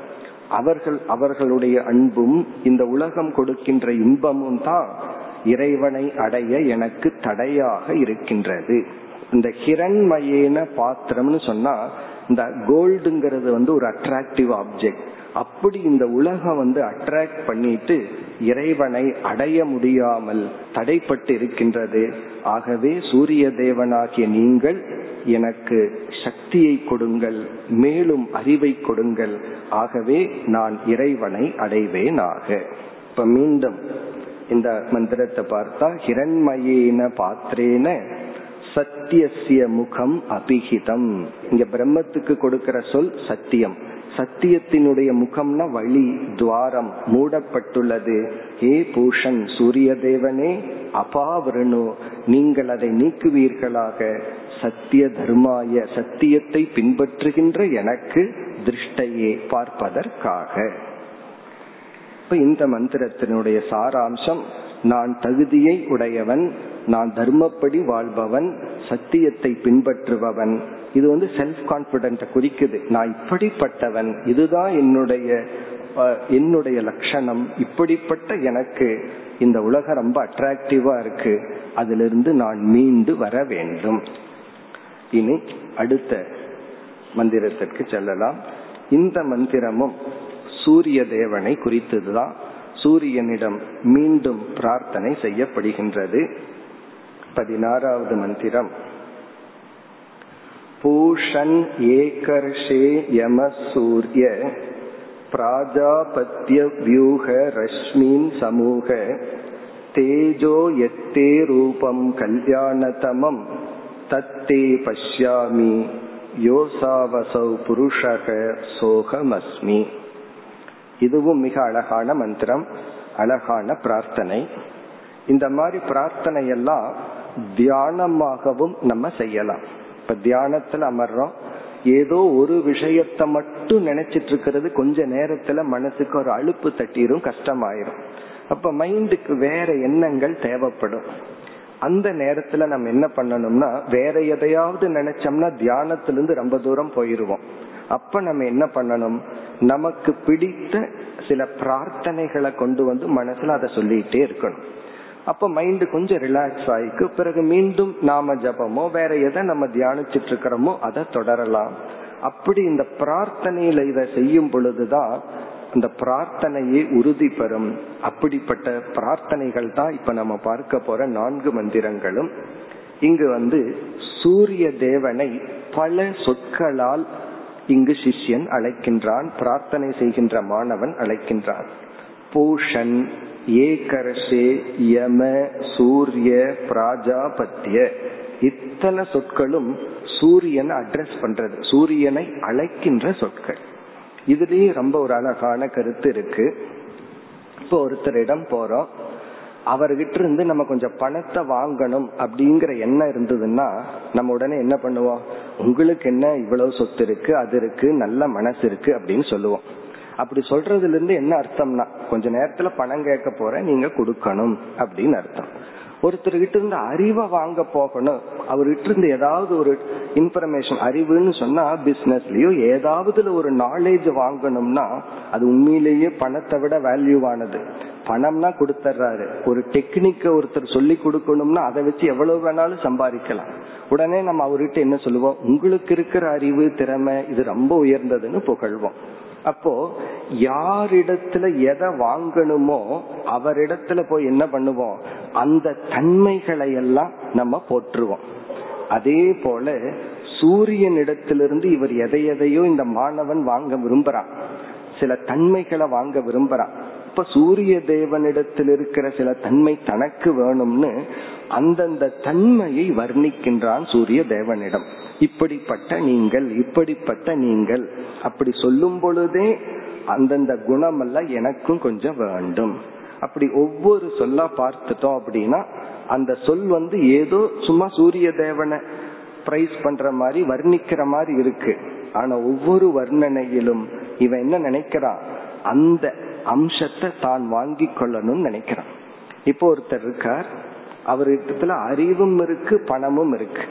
அவர்கள் அவர்களுடைய அன்பும் இந்த உலகம் கொடுக்கின்ற இன்பமும் தான் இறைவனை அடைய எனக்கு தடையாக இருக்கின்றது. இந்த ஹிரண்மயேன பாத்திரம்னு சொன்னா இந்த கோல்டுங்கிறது வந்து ஒரு அட்ராக்டிவ் ஆப்ஜெக்ட் அப்படி இந்த உலகம் வந்து அட்ராக்ட் பண்ணிட்டு இறைவனை அடைய முடியாமல் தடைப்பட்டு இருக்கின்றது. ஆகவே சூரிய தேவனாகிய நீங்கள் எனக்கு சக்தியை கொடுங்கள் மேலும் அறிவை கொடுங்கள். ஆகவே நான் இறைவனை அடைவேனாக. இப்ப மீண்டும் இந்த மந்திரத்தை பார்த்தா ஹிரண்மயேன பாத்திரேன சத்தியசிய முகம் அபிஹிதம். இங்க பிரம்மத்துக்கு கொடுக்கிற சொல் சத்தியம். சத்தியத்தினுடைய முகம்னா வழி துவாரம் மூடப்பட்டுள்ளது. ஏ பூஷன் சூரிய தேவனே அபாவரணு நீங்கள் அதை நீக்குவீர்களாக. சத்திய தர்மாய சத்தியத்தை பின்பற்றுகின்ற எனக்கு திருஷ்டையே பார்ப்பதற்காக. இப்ப இந்த மந்திரத்தினுடைய சாராம்சம் நான் தகுதியை உடையவன் நான் தர்மப்படி வாழ்பவன் சத்தியத்தை பின்பற்றுபவன். இது வந்து செல்ஃப் கான்பிடென்ட குறிக்குது. நான் இப்படிப்பட்டவன் இதுதான் என்னுடைய என்னுடைய லட்சணம். இப்படிப்பட்ட எனக்கு இந்த உலகம் ரொம்ப அட்ராக்டிவா இருக்கு. அதிலிருந்து நான் மீண்டு வர வேண்டும். இனி அடுத்த மந்திரத்திற்கு செல்லலாம். இந்த மந்திரமும் சூரிய தேவனை குறித்ததுதான். சூரியனிடம் மீண்டும் பிரார்த்தனை செய்யப்படுகின்றது. பதினாறாவது மந்திரம். பூஷன் ஏகர்ஷே யம சூரிய பிராஜாபத்திய வியூக ரஷ்மின் சமூக தேஜோ எத்தே ரூபம் கல்யாணதமம் தத்தே பஷ்யாமி யோசாவசௌ புருஷக சோகமஸ்மி. இதுவும் மிக அழகான மந்திரம் அழகான பிரார்த்தனை. இந்த மாதிரி பிரார்த்தனை எல்லாம் தியானமாகவும் நம்ம செய்யலாம். இப்ப தியானத்துல அமர்றோம். ஏதோ ஒரு விஷயத்த மட்டும் நினைச்சிட்டு இருக்கிறது. கொஞ்ச நேரத்துல மனசுக்கு ஒரு அழுப்பு தட்டிரும் கஷ்டமாயிரும். அப்ப மைண்டுக்கு வேற எண்ணங்கள் தேவைப்படும். அந்த நேரத்துல நம்ம என்ன பண்ணணும்னா வேற எதையாவது நினைச்சோம்னா தியானத்திலிருந்து ரொம்ப தூரம் போயிருவோம். அப்ப நம்ம என்ன பண்ணணும்? நமக்கு பிடித்த சில பிரார்த்தனைகளை கொண்டு வந்து மனசுல அதை சொல்லிட்டே இருக்கணும். அப்ப மைண்ட் கொஞ்சம் ரிலாக்ஸ் ஆயிக்கு பிறகு மீண்டும் நாம ஜபமோ வேற எதை நம்ம தியானிச்சிட்டு இருக்கிறோமோ அதை தொடரலாம். அப்படி இந்த பிரார்த்தனையில இதை செய்யும் பொழுதுதான் அந்த பிரார்த்தனையை உறுதி பெறும். அப்படிப்பட்ட பிரார்த்தனைகள் தான் இப்ப நம்ம பார்க்க போற நான்கு மந்திரங்களும். இங்கு வந்து சூரிய தேவனை பல சொற்களால் இங்கு சிஷ்யன் அழைக்கின்றான் பிரார்த்தனை செய்கின்ற மாணவன் அழைக்கின்றான். பூஷன் ஏகரசே யம சூரிய பிராஜாபத்திய இத்தனை சொற்களும் சூரியனை அட்ரஸ் பண்றது. சூரியனை அழைக்கின்ற சொற்கள். இதுலயே ரொம்ப ஒரு அழகான கருத்து இருக்கு. இப்போ ஒருத்தரிடம் போறோம். அவர்கிட்ட இருந்து நம்ம கொஞ்சம் பணத்தை வாங்கணும் அப்படிங்கிற எண்ணம் இருந்ததுன்னா நம்ம உடனே என்ன பண்ணுவோம்? உங்களுக்கு என்ன இவ்வளவு சொத்து இருக்கு? அது இருக்கு நல்ல மனசு இருக்கு அப்படின்னு சொல்லுவோம். அப்படி சொல்றதுல இருந்து என்ன அர்த்தம்னா கொஞ்ச நேரத்துல பணம் கேட்க போற நீங்க கொடுக்கணும் அப்படின்னு அர்த்தம். ஒருத்தர்கிட்ட இருந்து அறிவை வாங்க போகணும். அவர்கிட்ட இருந்து ஏதாவது ஒரு இன்ஃபர்மேஷன் அறிவுன்னு சொன்னா பிசினஸ்லயோ ஏதாவதுல ஒரு நாலேஜ் வாங்கணும்னா அது உண்மையிலேயே பணத்தை விட வேல்யூவானது பணம்னா கொடுத்துட்றாரு ஒரு டெக்னிக்க ஒருத்தர் சொல்லி கொடுக்கணும்னா அதை வச்சு எவ்வளவு வேணாலும் சம்பாதிக்கலாம். உடனே நம்ம அவர்கிட்ட என்ன சொல்லுவோம்? உங்களுக்கு இருக்கிற அறிவு திறமை இது ரொம்ப உயர்ந்ததுன்னு புகழ்வோம். அப்போ யாரிடத்துல எதை வாங்கணுமோ அவரிடத்துல போய் என்ன பண்ணுவோம்? அந்த தன்மைகளை எல்லாம் நம்ம போற்றுவோம். அதே போல சூரியனிடத்திலிருந்து இவர் எதை எதையோ இந்த மாணவன் வாங்க விரும்புறான் சில தன்மைகளை வாங்க விரும்புறான் இப்ப சூரிய தேவனிடத்தில் இருக்கிற சில தன்மை தனக்கு வேணும்னு அந்தந்த தன்மையை வர்ணிக்கின்றான் சூரிய தேவனிடம். இப்படிப்பட்ட நீங்கள் இப்படிப்பட்ட நீங்கள் அப்படி சொல்லும் பொழுதே அந்தந்த குணம் எல்லாம் எனக்கும் கொஞ்சம் வேண்டும். அப்படி ஒவ்வொரு சொல்லா பார்த்துட்டோம் அப்படின்னா அந்த சொல் வந்து ஏதோ சும்மா சூரிய தேவனை பிரைஸ் பண்ற மாதிரி வர்ணிக்கிற மாதிரி இருக்கு. ஆனா ஒவ்வொரு வர்ணனையிலும் இவன் என்ன நினைக்கிறான்? அந்த அம்சத்தை தான் வாங்கி கொள்ளணும்னு நினைக்கிறான். இப்போ ஒருத்தர் இருக்கார் அவரிடத்துல அறிவும் இருக்கு பணமும் இருக்கு.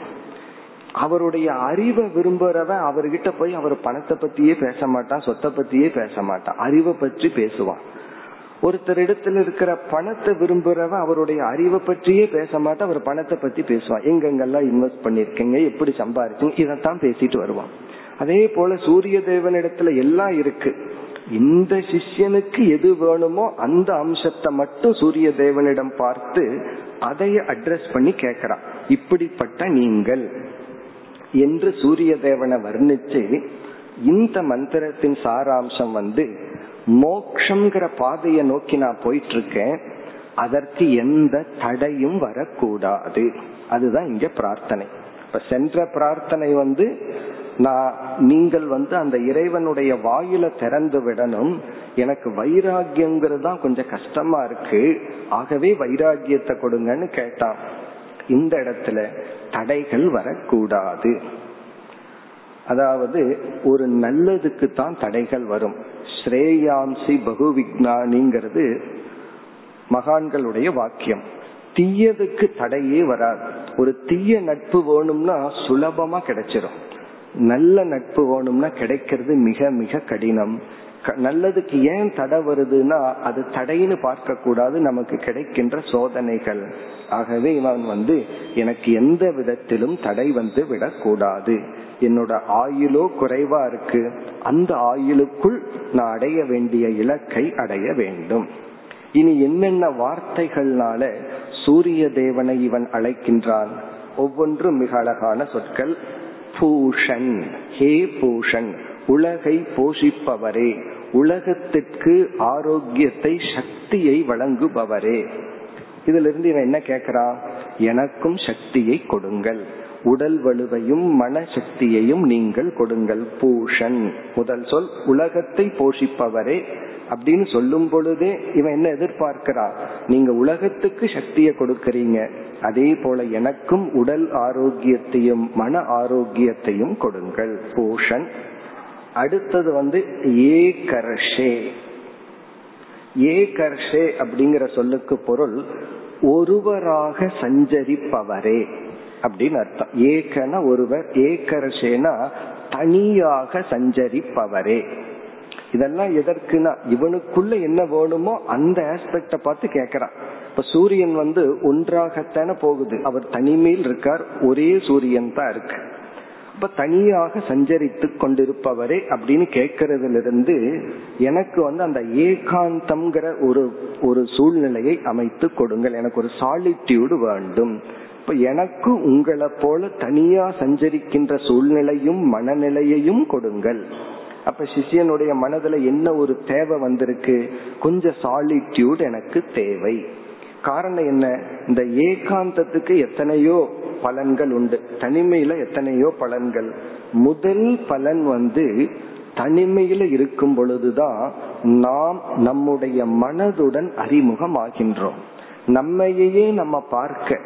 அவருடைய அறிவை விரும்புறவன் அவர்கிட்ட போய் அவர் பணத்தை பத்தியே பேச மாட்டான் சொத்தை பத்தியே பேச மாட்டான் அறிவை பற்றி பேசுவான். ஒருத்தர் இடத்துல இருக்கிற பணத்தை விரும்புறவன் அவருடைய அறிவை பற்றியே பேச மாட்டான் அவர் பணத்தை பத்தி பேசுவான். எங்கெங்கெல்லாம் இன்வெஸ்ட் பண்ணிருக்கீங்க எப்படி சம்பாதிச்சீங்க இதைத்தான் பேசிட்டு வருவான். அதே போல சூரிய தேவனிடத்துல எல்லாம் இருக்கு. இந்த சிஷ்யனுக்கு எது வேணுமோ அந்த அம்சத்தை மட்டும் சூரிய தேவனிடம் பார்த்து அதைய அட்ரஸ் பண்ணி கேக்குறான் இப்படிப்பட்ட நீங்கள் என்று சூரிய தேவனை வர்ணிச்சு இந்த மந்திரத்தின் சாராம்சம் வந்து மோக்ஷங்கிற பாதையை நோக்கி நான் போயிட்டு இருக்கேன் அதற்கு எந்த தடையும் வரக்கூடாது. அதுதான் இங்க பிரார்த்தனை. இப்ப சென்ற பிரார்த்தனை வந்து நான் நீங்கள் வந்து அந்த இறைவனுடைய வாயில திறந்து விடணும். எனக்கு வைராகியங்கிறது தான் கொஞ்சம் கஷ்டமா இருக்கு. ஆகவே வைராகியத்தை கொடுங்கன்னு கேட்டான். இந்த இடத்துல தடைகள் வரக்கூடாது. அதாவது ஒரு நல்லதுக்கு தான் தடைகள் வரும். ஸ்ரேயாம்சி பகு விக்னானிங்கிறது மகான்களுடைய வாக்கியம். தீயதுக்கு தடையே வராது. ஒரு தீய நட்பு வேணும்னா சுலபமா கிடைச்சிடும் நல்ல நட்பு வேணும்னா கிடைக்கிறது மிக மிக கடினம். நல்லதுக்கு ஏன் தடை வருதுன்னா அது தடைன்னு பார்க்க கூடாது நமக்கு கிடைக்கின்ற சோதனைகள். ஆகவே இவன் வந்து எனக்கு எந்த விதத்திலும் தடை வந்து விடக்கூடாது. என்னோட ஆயுளோ குறைவா இருக்கு. அந்த ஆயுளுக்குள் நான் அடைய வேண்டிய இலக்கை அடைய வேண்டும். இனி என்னென்ன வார்த்தைகள்னால சூரிய தேவனை இவன் அழைக்கின்றான்? ஒவ்வொன்றும் மிக அழகான சொற்கள். பூஷன். ஹே பூஷன். உலகை போஷிப்பவரே உலகத்திற்கு ஆரோக்கியத்தை சக்தியை வழங்குபவரே. இதுல இருந்து இவன் என்ன கேக்குறான் எனக்கும் சக்தியை கொடுங்கள். உடல் வலுவையும் மன சக்தியையும் நீங்கள் கொடுங்கள் பூஷன். முதல் சொல் உலகத்தை போஷிப்பவரே அப்படின்னு சொல்லும் பொழுதே இவன் என்ன எதிர்பார்க்கிறான் நீங்க உலகத்துக்கு சக்தியை கொடுக்கறீங்க. அதே போல எனக்கும் உடல் ஆரோக்கியத்தையும் மன ஆரோக்கியத்தையும் கொடுங்கள் பூஷன். அடுத்தது வந்து ஏகர்ஷே. ஏகர்ஷே அப்படிங்கிற சொல்லுக்கு பொருள் ஒருவராக சஞ்சரிப்பவரே அப்படின்னு அர்த்தம். ஏகன ஒருவர் ஏகர்ஷேனா தனியாக சஞ்சரிப்பவரே. இதெல்லாம் எதற்குனா இவனுக்குள்ள என்ன வேணுமோ அந்த ஆஸ்பெக்ட பார்த்து கேக்குறான் இப்ப சூரியன் வந்து ஒன்றாகத்தானே போகுது. அவர் தனிமையில் இருக்கார் ஒரே சூரியன் தான் இருக்கு. இப்ப தனியாக சஞ்சரித்து கொண்டிருப்பவரே அப்படின்னு கேட்கறதுல இருந்து எனக்கு வந்து அந்த ஏகாந்தம்ங்கிற ஒரு ஒரு சூழ்நிலையை அமைத்து கொடுங்கள். எனக்கு ஒரு சாலிட்யூடு வேண்டும். இப்ப எனக்கு உங்களை போல தனியா சஞ்சரிக்கின்ற சூழ்நிலையும் மனநிலையையும் கொடுங்கள். அப்ப சிஷியனுடைய மனதுல என்ன ஒரு தேவை வந்திருக்கு? கொஞ்சம் சாலிட்யூட் எனக்கு தேவை. காரணம் என்ன? இந்த ஏகாந்தத்துக்கு எத்தனையோ பலன்கள் உண்டு. தனிமையில எத்தனையோ பலன்கள். முதல் பலன் வந்து தனிமையில இருக்கும் பொழுதுதான் நாம் நம்முடைய மனதுடன் அறிமுகம் ஆகின்றோம் நம்மையே நம்ம பார்க்க.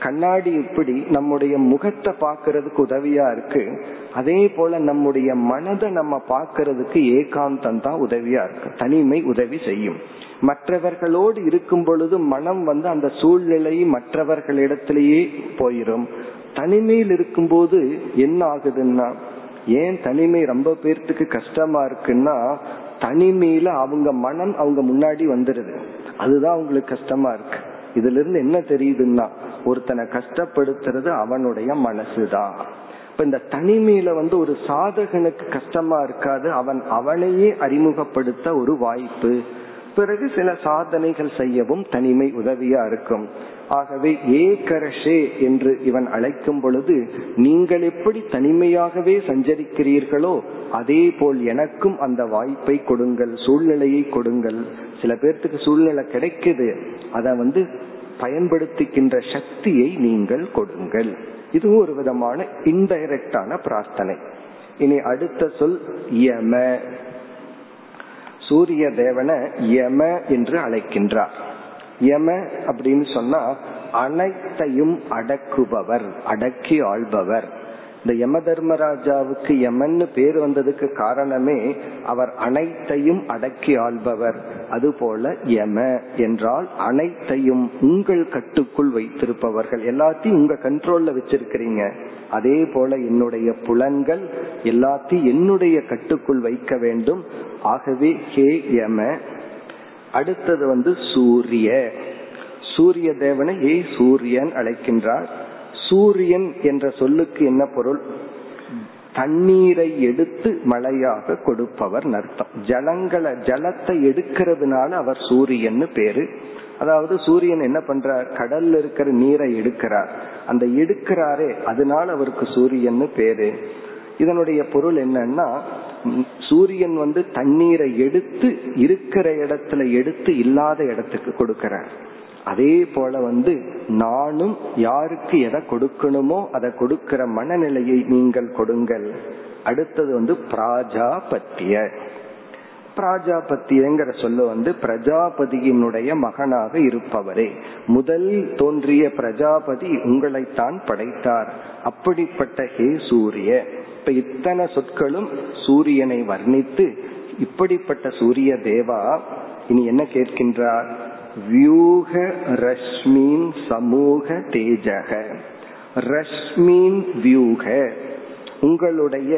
கண்ணாடி இப்படி நம்முடைய முகத்தை பார்க்கறதுக்கு உதவியா இருக்கு. அதே போல நம்முடைய மனதை நம்ம பார்க்கறதுக்கு ஏகாந்தம் தான் உதவியா இருக்கு. தனிமை உதவி செய்யும். மற்றவர்களோடு இருக்கும் பொழுது மனம் வந்து அந்த சூழ்நிலை மற்றவர்களிடத்திலேயே போயிரும். தனிமையில் இருக்கும்போது என்ன ஆகுதுன்னா ஏன் தனிமை ரொம்ப பேர்த்துக்கு கஷ்டமா இருக்குன்னா தனிமையில அவங்க மனம் அவங்க முன்னாடி வந்துருது. அதுதான் அவங்களுக்கு கஷ்டமா இருக்கு. இதுல இருந்து என்ன தெரியுதுன்னா ஒருத்தனை கஷ்டப்படுத்துறது அவனுடைய மனசுதான். இப்ப இந்த தனிமையில வந்து ஒரு சாதகனுக்கு கஷ்டமா இருக்காது அவன் அவனையே அறிமுகப்படுத்த ஒரு வாய்ப்பு. பிறகு சில சாதனைகள் செய்யவும் தனிமை உதவியா இருக்கும். ஆகவே ஏகரஷே என்று இவன் அழைக்கும் பொழுது நீங்கள் எப்படி தனிமையாகவே சஞ்சரிக்கிறீர்களோ அதே போல் எனக்கும் அந்த வாய்ப்பை கொடுங்கள் சூழ்நிலையை கொடுங்கள். சில பேர்த்துக்கு சூழ்நிலை கிடைக்குது. அதை வந்து பயன்படுத்திக்கின்ற சக்தியை நீங்கள் கொடுங்கள். இது ஒரு விதமான இன்டைரக்டான பிரார்த்தனை. இனி அடுத்த சொல் யம. சூரிய தேவனை யம என்று அழைக்கின்றார். யம அப்படின்னு சொன்னா அனைத்தையும் அடக்குபவர் அடக்கி ஆள்பவர். இந்த யம தர்மராஜாவுக்கு யமன்னு பேர் வந்ததுக்கு காரணமே அவர் அனைத்தையும் அடக்கி ஆள்பவர். அதுபோல யம என்றால் அனைத்தையும் உங்கள் கட்டுக்குள் வைத்திருப்பவர்கள். எல்லாத்தையும் உங்க கண்ட்ரோல்ல வச்சிருக்கிறீங்க. அதே போல என்னுடைய புலன்கள் எல்லாத்தையும் என்னுடைய கட்டுக்குள் வைக்க வேண்டும். ஆகவே ஹே யம. அடுத்தது வந்து சூரிய. சூரிய தேவனை ஏ சூரியன் அழைக்கின்றார். சூரியன் என்ற சொல்லுக்கு என்ன பொருள்? தண்ணீரை எடுத்து மழையாக கொடுப்பவர் அர்த்தம். ஜலங்களை ஜலத்தை எடுக்கிறதுனால அவர் சூரியன்னு பேரு. அதாவது சூரியன் என்ன பண்றார்? கடல்ல இருக்கிற நீரை எடுக்கிறார். அந்த எடுக்கிறாரே அதனால அவருக்கு சூரியன்னு பேரு. இதனுடைய பொருள் என்னன்னா சூரியன் வந்து தண்ணீரை எடுத்து இருக்கிற இடத்துல எடுத்து இல்லாத இடத்துக்கு கொடுக்கிறார். அதே போல வந்து நானும் யாருக்கு எதை கொடுக்கணுமோ அதை கொடுக்கிற மனநிலையை நீங்கள் கொடுங்கள். அடுத்தது வந்து பிராஜாபத்திய. பிராஜாபத்தியங்கிற சொல்ல வந்து பிரஜாபதியினுடைய மகனாக இருப்பவரே. முதல் தோன்றிய பிரஜாபதி உங்களைத்தான் படைத்தார். அப்படிப்பட்ட ஹே சூரிய. இப்ப இத்தனை சொற்களும் சூரியனை வர்ணித்து இப்படிப்பட்ட சூரிய தேவா இனி என்ன கேட்கின்றார்? வியூக ரஷ்மீன் சமூக தேஜக. ரஷ்மீன் வியூக உங்களுடைய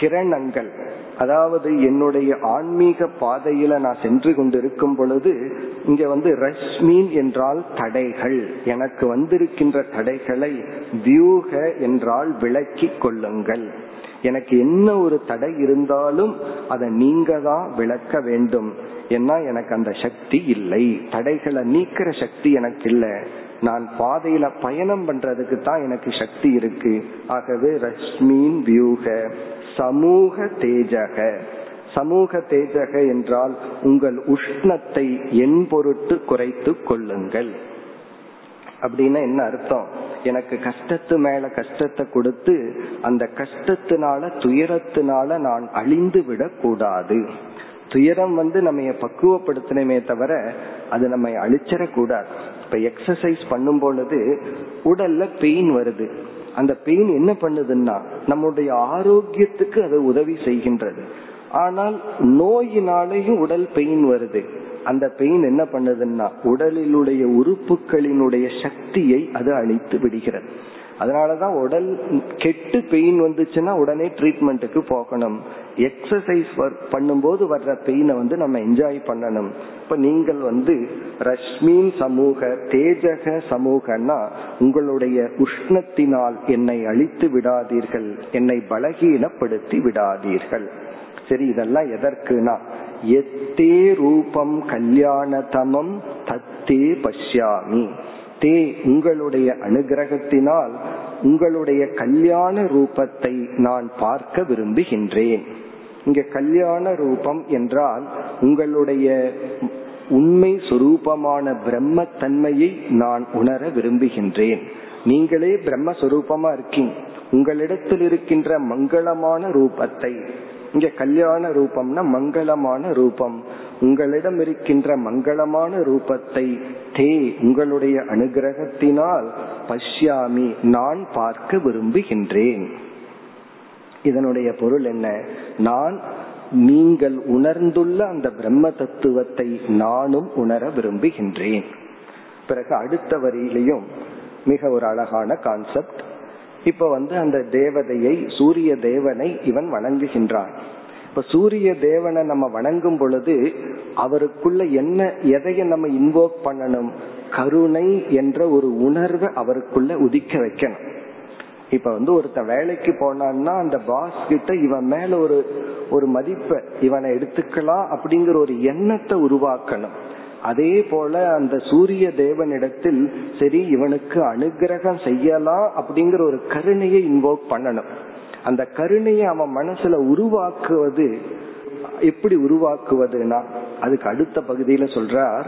கிரணங்கள் அதாவது என்னுடைய ஆன்மீக பாதையில நான் சென்று கொண்டிருக்கும் பொழுது இங்க வந்து ரஷ்மீன் என்றால் தடைகள். எனக்கு வந்திருக்கின்ற தடைகளை வியூக என்றால் விளக்கி கொள்ளுங்கள். எனக்கு என்ன ஒரு தடை இருந்தாலும் அதை நீங்க தான் விளக்க வேண்டும். ஏன்னா எனக்கு அந்த சக்தி இல்லை. தடைகளை நீக்கிற சக்தி எனக்கு இல்லை. நான் பாதையில பயணம் பண்றதுக்கு தான் எனக்கு சக்தி இருக்கு. ஆகவே ரஷ்மின் வியூக சமூக தேஜக. சமூக தேஜக என்றால் உங்கள் உஷ்ணத்தை என் பொருட்டு குறைத்து கொள்ளுங்கள். அப்படின்னா என்ன அர்த்தம்? எனக்கு கஷ்டத்து மேல கஷ்டத்தை கொடுத்து அந்த கஷ்டத்தினால துயரத்தினால நான் அழிந்து விடக் கூடாது துயரம் வந்து நம்ம பக்குவப்படுத்தணுமே தவிர அது நம்ம அழிச்சிடக்கூடாது. இப்ப எக்ஸசைஸ் பண்ணும் பொழுது உடல்ல பெயின் வருது. அந்த பெயின் என்ன பண்ணுதுன்னா நம்முடைய ஆரோக்கியத்துக்கு அது உதவி செய்கின்றது. ஆனால் நோயினாலேயும் உடல் பெயின் வருது. அந்த பெயின் என்ன பண்ணுதுன்னா உடலிலுடைய உறுப்புகளினுடைய சக்தியை அது அழித்து விடுகிறது. அதனாலதான் உடல் கெட்டு பெயின் வந்துச்சுன்னா உடனே ட்ரீட்மெண்ட்டுக்கு போகணும். எக்ஸசைஸ் பண்ணும்போது வர்ற பெயினை வந்து நம்ம என்ஜாய் பண்ணணும். இப்ப நீங்கள் வந்து ரஷ்மின் சமூக தேஜக சமூகன்னா உங்களுடைய உஷ்ணத்தினால் என்னை அழித்து விடாதீர்கள். என்னை பலகீனப்படுத்தி விடாதீர்கள். சரி இதெல்லாம் எதற்குனா எத்தே ரூபம் கல்யாணதமம் தத்தே பஷ்யாமி. தே உங்களுடைய அனுகிரகத்தினால் உங்களுடைய கல்யாண ரூபத்தை நான் பார்க்க விரும்புகின்றேன். இங்க கல்யாண ரூபம் என்றால் உங்களுடைய உண்மை சுரூபமான பிரம்மத்தன்மையை நான் உணர விரும்புகின்றேன். நீங்களே பிரம்மஸ்வரூபமா இருக்கீங்க. உங்களிடத்தில் இருக்கின்ற மங்களமான ரூபத்தை. இங்க கல்யாண ரூபம்னா மங்களமான ரூபம். உங்களிடம் இருக்கின்ற மங்களமான ரூபத்தை தே உங்களுடைய அனுகிரகத்தினால் பஷ்யாமி நான் பார்க்க விரும்புகின்றேன். இதனுடைய பொருள் என்ன? நான் நீங்கள் உணர்ந்துள்ள அந்த பிரம்ம தத்துவத்தை நானும் உணர விரும்புகின்றேன். பிறகு அடுத்த வரியிலையும் மிக ஒரு அழகான கான்செப்ட் இப்ப வந்து அந்த தேவதையை சூரிய தேவனை இவன் வணங்குகின்றான். இப்ப சூரிய தேவனை நம்ம வணங்கும் பொழுது அவருக்குள்ள என்ன எதைய நம்ம இன்வோக் பண்ணணும்? கருணை என்ற ஒரு உணர்வை அவருக்குள்ள உதிக்க வைக்கணும். இப்ப வந்து ஒருத்த வேலைக்கு போனான்னா அந்த பாஸ் கிட்ட இவன் மேல ஒரு ஒரு மதிப்பை இவனை எடுத்துக்கலாம் அப்படிங்கிற ஒரு எண்ணத்தை உருவாக்கணும். அதே போல அந்த சூரிய தேவனிடத்தில் சரி இவனுக்கு அனுகிரகம் செய்யலாம் அப்படிங்கிற ஒரு கருணையை இன்வோக் பண்ணணும். அந்த கருணையை அவன் மனசுல உருவாக்குவது எப்படி உருவாக்குவதுனா அதுக்கு அடுத்த பகுதியில சொல்றார்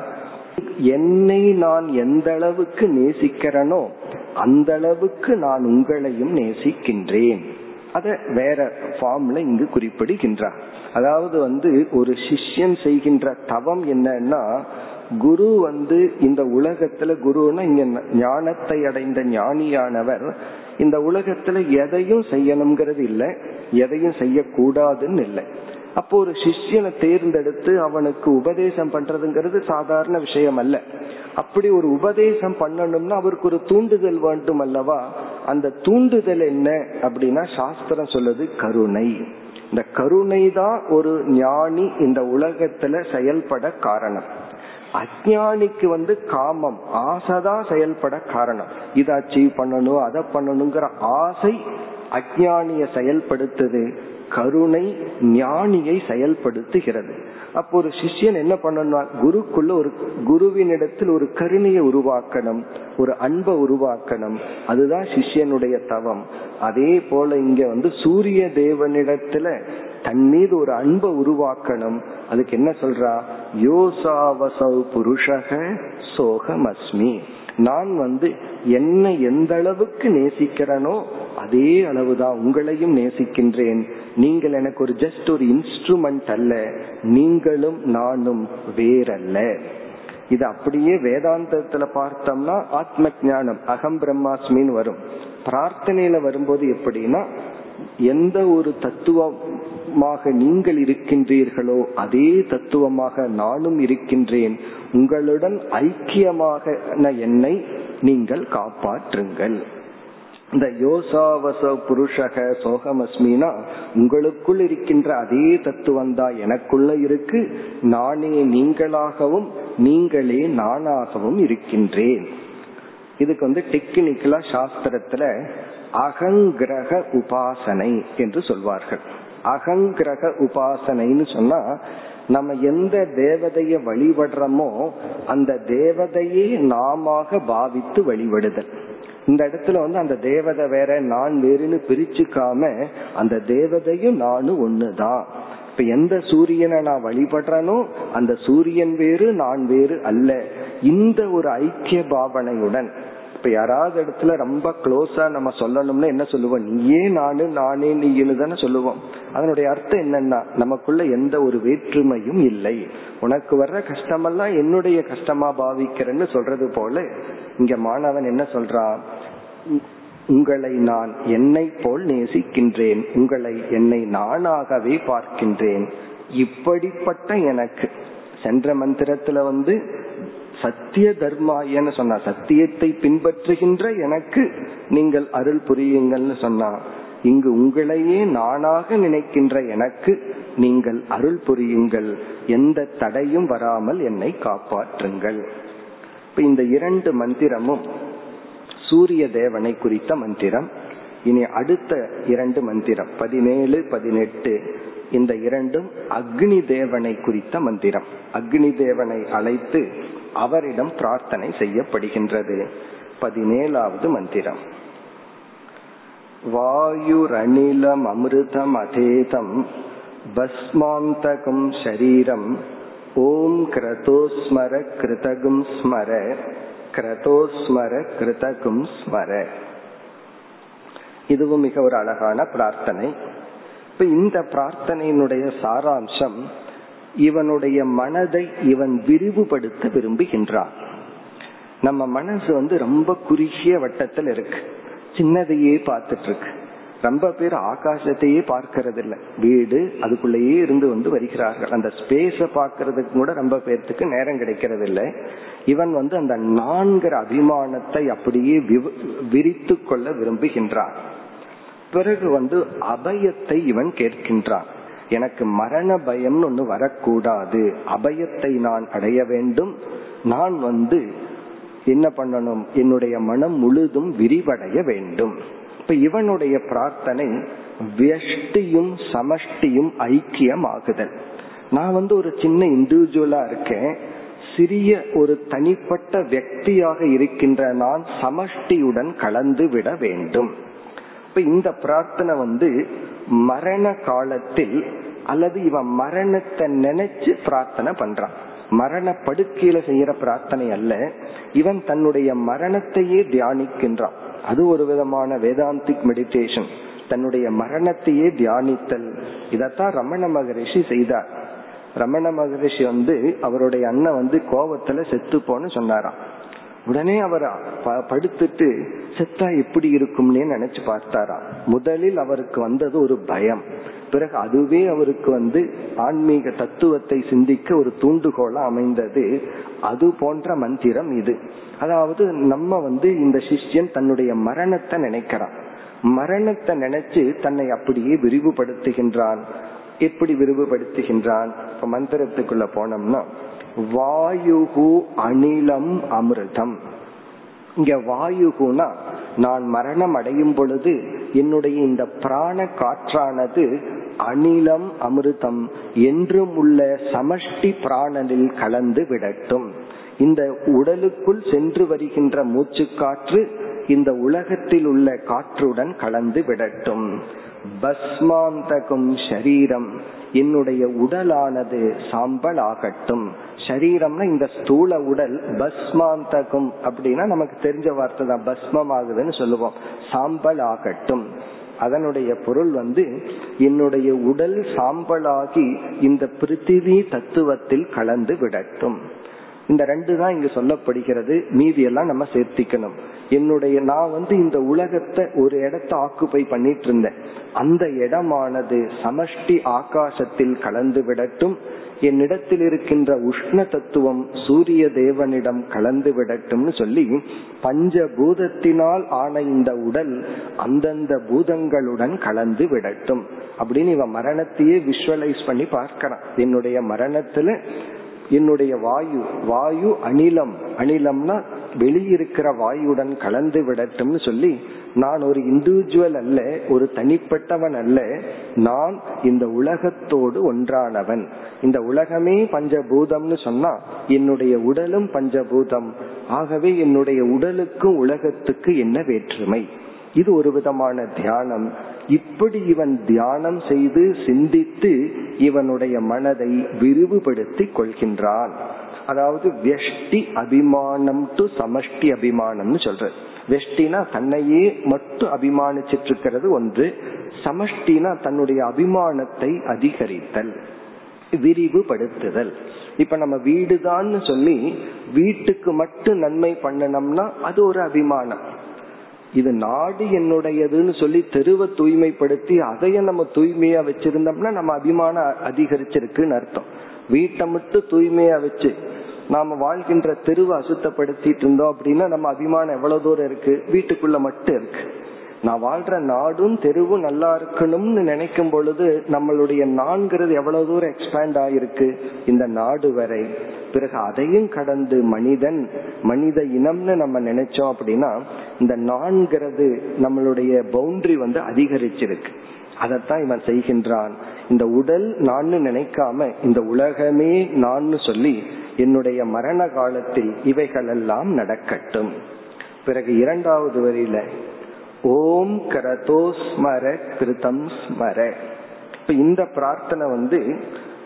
என்னை நான் எந்த அளவுக்கு நேசிக்கிறனோ அந்த அளவுக்கு நான் உங்களையும் நேசிக்கின்றேன். அத வேற ஃபார்ம்ல இங்கு குறிப்பிடுகின்றார். அதாவது வந்து ஒரு சிஷ்யன் செய்கின்ற தவம் என்னன்னா குரு வந்து இந்த உலகத்துல குருன்னா இங்க ஞானத்தை அடைந்த ஞானியானவர் இந்த உலகத்துல எதையும் செய்யணுங்கிறது இல்லை எதையும் செய்யக்கூடாதுன்னு இல்லை. அப்போ ஒரு சிஷ்யனை தேர்ந்தெடுத்து அவனுக்கு உபதேசம் பண்றதுங்கிறது சாதாரண விஷயம் அல்ல. அப்படி ஒரு உபதேசம் பண்ணணும்னா அவருக்கு ஒரு தூண்டுதல் வேண்டும் அல்லவா? அந்த தூண்டுதல் என்ன அப்படின்னா சாஸ்திரம் சொல்லுது கருணை. இந்த கருணை தான் ஒரு ஞானி இந்த உலகத்துல செயல்பட காரணம். அஜானிக்கு வந்து காமம் ஆசைதான் செயல்பட காரணம். இதை அச்சீவ் பண்ணணும் அதை பண்ணணுங்கிற ஆசை அஜானிய செயல்படுத்துது கருணை ஞானியை செயல்படுத்துகிறது. அப்போ ஒரு சிஷ்யன் என்ன பண்ணணும் குருக்குள்ள ஒரு குருவினிடத்தில் ஒரு கருணையை உருவாக்கணும் ஒரு அன்பை உருவாக்கணும். அதுதான் சிஷ்யனுடைய தவம். அதே போல இங்க வந்து சூரிய தேவனிடத்துல தன் மீது ஒரு அன்பை உருவாக்கணும். அதுக்கு என்ன சொல்றா? யோசாவசவ் புருஷக சோகமஸ்மி. நான் வந்து என்ன எந்த அளவுக்கு நேசிக்கிறனோ அதே அளவுதான் உங்களையும் நேசிக்கின்றேன். நீங்கள் எனக்கு ஒரு ஜஸ்ட் ஒரு இன்ஸ்ட்ருமெண்ட் அல்ல. நீங்களும் நானும் வேறல்ல. இது அப்படியே வேதாந்தத்துல பார்த்தோம்னா ஆத்ம ஞானம் அகம் பிரம்மாஸ்மின்னு வரும். பிரார்த்தனையில வரும்போது எப்படின்னா எந்த ஒரு தத்துவம் தத்துவமாக நீங்கள் இருக்கின்றீர்களோ அதே தத்துவமாக நானும் இருக்கின்றேன். உங்களுடன் ஐக்கியமாக என்னை நீங்கள் காப்பாற்றுங்கள். இந்த யோசாவச புருஷக சோகமஸ்மினா உங்களுக்குள் இருக்கின்ற அதே தத்துவம் தான் எனக்குள்ள இருக்கு. நானே நீங்களாகவும் நீங்களே நானாகவும் இருக்கின்றேன். இதுக்கு வந்து டெக்னிக்கலா சாஸ்திரத்துல அகங்கிரக உபாசனை என்று சொல்வார்கள். அகங்கிரக உபாசனைன்னு சொன்னா நம்ம எந்த தேவதைய வழிபடுறோமோ அந்த தேவதையே நாம பாவித்து வழிபடுதல். இந்த இடத்துல வந்து அந்த தேவதை வேற நான் வேறுனு பிரிச்சுக்காம அந்த தேவதையும் நானும் ஒண்ணுதான். இப்ப எந்த சூரியனை நான் வழிபடுறனோ அந்த சூரியன் வேறு நான் வேறு அல்ல. இந்த ஒரு ஐக்கிய பாவனையுடன் இப்ப யாராவது இடத்துல ரொம்ப க்ளோஸா நம்ம சொல்லணும்னா என்ன சொல்லுவோம்? நீயே நானு நானே நீ தானே சொல்லுவோம். அதனுடைய அர்த்தம் என்னன்னா நமக்குள்ள எந்த ஒரு வேற்றுமையும் இல்லை. உனக்கு வர்ற கஷ்டமெல்லாம் என்னுடைய கஷ்டமா பாவிக்கிறேன்னு சொல்றது போல இங்க மாணவன் என்ன சொல்றான் உங்களை நான் என்னை போல் நேசிக்கின்றேன். உங்களை என்னை நானாகவே பார்க்கின்றேன். இப்படிப்பட்ட எனக்கு சென்ற மந்திரத்துல வந்து சத்திய தர்மாயன்னு சொன்னா சத்தியத்தை பின்பற்றுகின்ற எனக்கு நீங்கள் அருள் புரியுங்கள்னு சொன்னா இங்கு உங்களையே நானாக நினைக்கின்ற எனக்கு நீங்கள் அருள் புரியுங்கள். எந்த தடையும் வராமல் என்னை காப்பாற்றுங்கள். இப்ப இந்த இரண்டு மந்திரமும் சூரிய தேவனை குறித்த மந்திரம். இனி அடுத்த இரண்டு மந்திரம் பதினேழு பதினெட்டு இந்த இரண்டும் அக்னி தேவனை குறித்த மந்திரம். அக்னி தேவனை அழைத்து அவரிடம் பிரார்த்தனை செய்யப்படுகின்றது. பதினேழாவது மந்திரம். வாயுரணிலம் அமிர்தம் அதேதம் பஸ்மாந்தகம் ஷரீரம் ஓம் கிரதோஸ்மர கிருதகும் ஸ்மர கிரதோஸ்மர கிருதகும் ஸ்மர. இதுவும் மிக ஒரு அழகான பிரார்த்தனை. இப்ப இந்த பிரார்த்தனையினுடைய சாராம்சம் இவனுடைய மனதை இவன் விரிவுபடுத்த விரும்புகின்றான். நம்ம மனசு வந்து ரொம்ப குறுகிய வட்டத்தில் இருக்கு. சின்னதையே பார்த்துட்டு இருக்கு ரொம்ப பேர் ஆகாசத்தையே பார்க்கறது இல்லை வீடு அதுக்குள்ளேயே இருந்து வந்து வருகிறார்கள். அந்த ஸ்பேஸ பாக்குறதுக்கு கூட ரொம்ப பேர்த்துக்கு நேரம் கிடைக்கிறது இல்லை இவன் வந்து அந்த நான்கிற அபிமானத்தை அப்படியே விரித்து கொள்ள விரும்புகின்றான். பிறகு வந்து அபயத்தை இவன் கேட்கின்றான். எனக்கு மரண பயம்னு ஒண்ணு வரக்கூடாது. அபயத்தை நான் அடைய வேண்டும். நான் வந்து என்ன பண்ணணும்? என்னுடைய மனம் முழுதும் விரிவடைய வேண்டும். இப்ப இவனுடைய பிரார்த்தனை வியஷ்டியும் சமஷ்டியும் ஐக்கியம் ஆகுதல் நான் வந்து ஒரு சின்ன இண்டிவிஜுவலா இருக்கேன். சிறிய ஒரு தனிப்பட்ட வியக்தியாக இருக்கின்ற நான் சமஷ்டியுடன் கலந்து விட வேண்டும். இப்ப இந்த பிரார்த்தனை வந்து மரண காலத்தில் அல்லது இவன் மரணத்தை நினைச்சு பிரார்த்தனை பண்றான். மரண படுக்கையில செய்யற பிரார்த்தனை அல்ல. இவன் தன்னுடைய மரணத்தையே தியானிக்கின்றான். அது ஒரு விதமான வேதாந்திக் மெடிடேஷன் தன்னுடைய மரணத்தையே தியானித்தல். இதத்தான் ரமண மகரிஷி செய்தார். ரமண மகரிஷி வந்து அவருடைய அண்ணன் வந்து கோபத்துல செத்து போன்னு சொன்னாராம். உடனே அவர் படுத்துட்டு செத்தா எப்படி இருக்கும்னே நினைச்சு பார்த்தாரா? முதலில் அவருக்கு வந்தது ஒரு பயம். பிறகு அதுவே அவருக்கு வந்து ஆன்மீக தத்துவத்தை சிந்திக்க ஒரு தூண்டுகோலா அமைந்தது. அது போன்ற மந்திரம் இது. அதாவது நம்ம வந்து இந்த சிஷ்யன் தன்னுடைய மரணத்தை நினைக்கிறான். மரணத்தை நினைச்சு தன்னை அப்படியே விரிவுபடுத்துகின்றான். எப்படி விரிவுபடுத்துகின்றான்? இப்ப மந்திரத்துக்குள்ள போனோம்னா வாயுகு அனிலம் அமிர்தம். இங்க வாயுகுனா நான் மரணம் அடையும் பொழுது என்னுடைய இந்த பிராண காற்றானது அனிலம் அமிர்தம் என்றும் உள்ள சமஷ்டி பிராணனில் கலந்து விடட்டும். இந்த உடலுக்குள் சென்று வருகின்ற மூச்சு காற்று இந்த உலகத்தில் உள்ள காற்றுடன் கலந்து விடட்டும். பஸ்மாந்தகும் ஷரீரம். என்னுடைய உடலானது சாம்பல் ஆகட்டும் சரீரம்னா இந்த ஸ்தூல உடல் பஸ்மாந்தகம் அப்படின்னா நமக்கு தெரிஞ்ச வார்த்தை தான் பஸ்மம் ஆகுதுன்னு சொல்லுவோம். சாம்பல் ஆகட்டும் அதனுடைய பொருள் வந்து என்னுடைய உடல் சாம்பலாகி இந்த பிருத்திவி தத்துவத்தில் கலந்து விடட்டும். இந்த ரெண்டு தான் இங்க சொல்லப்படுகிறது. மீதி எல்லாம் நம்ம சேர்த்திக்கணும். என்னுடைய நான் வந்து இந்த உலகத்தை ஒரு இடத்த ஆக்குப்பை பண்ணிட்டு இருந்தேன். அந்த இடமானது சமஷ்டி ஆகாசத்தில் கலந்து விடட்டும். என்னிடத்தில் இருக்கின்ற உஷ்ண தத்துவம் சூரிய தேவனிடம் கலந்து விடட்டும்னு சொல்லி பஞ்ச பூதத்தினால் ஆன இந்த உடல் அந்தந்த பூதங்களுடன் கலந்து விடட்டும். அப்படின்னு இவன் மரணத்தையே விஷுவலைஸ் பண்ணி பார்க்கிறான். என்னுடைய மரணத்துல என்னுடைய வாயு வாயு அனிலம் அனிலம்னா வெளியிருக்கிற வாயுடன் கலந்து விடட்டும்னு சொல்லி நான் ஒரு இண்டிவிஜுவல் அல்ல ஒரு தனிப்பட்டவன் அல்ல நான் இந்த உலகத்தோடு ஒன்றானவன். இந்த உலகமே பஞ்சபூதம்னு சொன்னா என்னுடைய உடலும் பஞ்சபூதம். ஆகவே என்னுடைய உடலுக்கும் உலகத்துக்கு என்ன வேற்றுமை? இது ஒரு விதமான தியானம். இப்படி இவன் தியானம் செய்து சிந்தித்து இவனுடைய மனதை விரிவுபடுத்தி கொள்கின்றான். அதாவது வெஷ்டி அபிமானம் டு சமஷ்டி அபிமானம்னு சொல்ற வெஷ்டினா தன்னையே மட்டும் அபிமானிச்சிட்டு இருக்கிறது ஒன்று. சமஷ்டினா தன்னுடைய அபிமானத்தை அதிகரித்தல் விரிவுபடுத்துதல். இப்ப நம்ம வீடுதான்னு சொல்லி வீட்டுக்கு மட்டும் நன்மை பண்ணணும்னா அது ஒரு அபிமானம். இது நாடு என்னுடையதுன்னு சொல்லி தெருவை தூய்மைப்படுத்தி அதையும் நம்ம தூய்மையா வச்சிருந்தோம்னா நம்ம அபிமானம் அதிகரிச்சிருக்குன்னு அர்த்தம். வீட்டை மட்டும் தூய்மையா வச்சு நாம வாழ்கின்ற தெருவை அசுத்தப்படுத்திட்டு இருந்தோம் அப்படின்னா நம்ம அபிமானம் எவ்வளவு தூரம் இருக்கு? வீட்டுக்குள்ள மட்டும் இருக்கு. நான் வாழ்ற நாடும் தெருவும் நல்லா இருக்கணும்னு நினைக்கும் பொழுது நம்மளுடைய நான்கிறது எவ்வளவு தூரம் எக்ஸ்பேண்ட் ஆயிருக்கு? இந்த நாடு வரை. பிறகு அதையும் கடந்து மனிதன் மனித இனம்னு நம்ம நினைச்சோம் அப்படின்னா இந்த நான்கிறது நம்மளுடைய பவுண்டரி வந்து அதிகரிச்சிருக்கு. அதைத்தான் இவன் செய்கின்றான். இந்த உடல் நான் நினைக்காம இந்த உலகமே நான் சொல்லி என்னுடைய மரண காலத்தில் இவைகளெல்லாம் நடக்கட்டும். பிறகு இரண்டாவது வரியில ஓம் கரதோ ஸ்மர கிருதம் ஸ்மர. இப்ப இந்த பிரார்த்தனை வந்து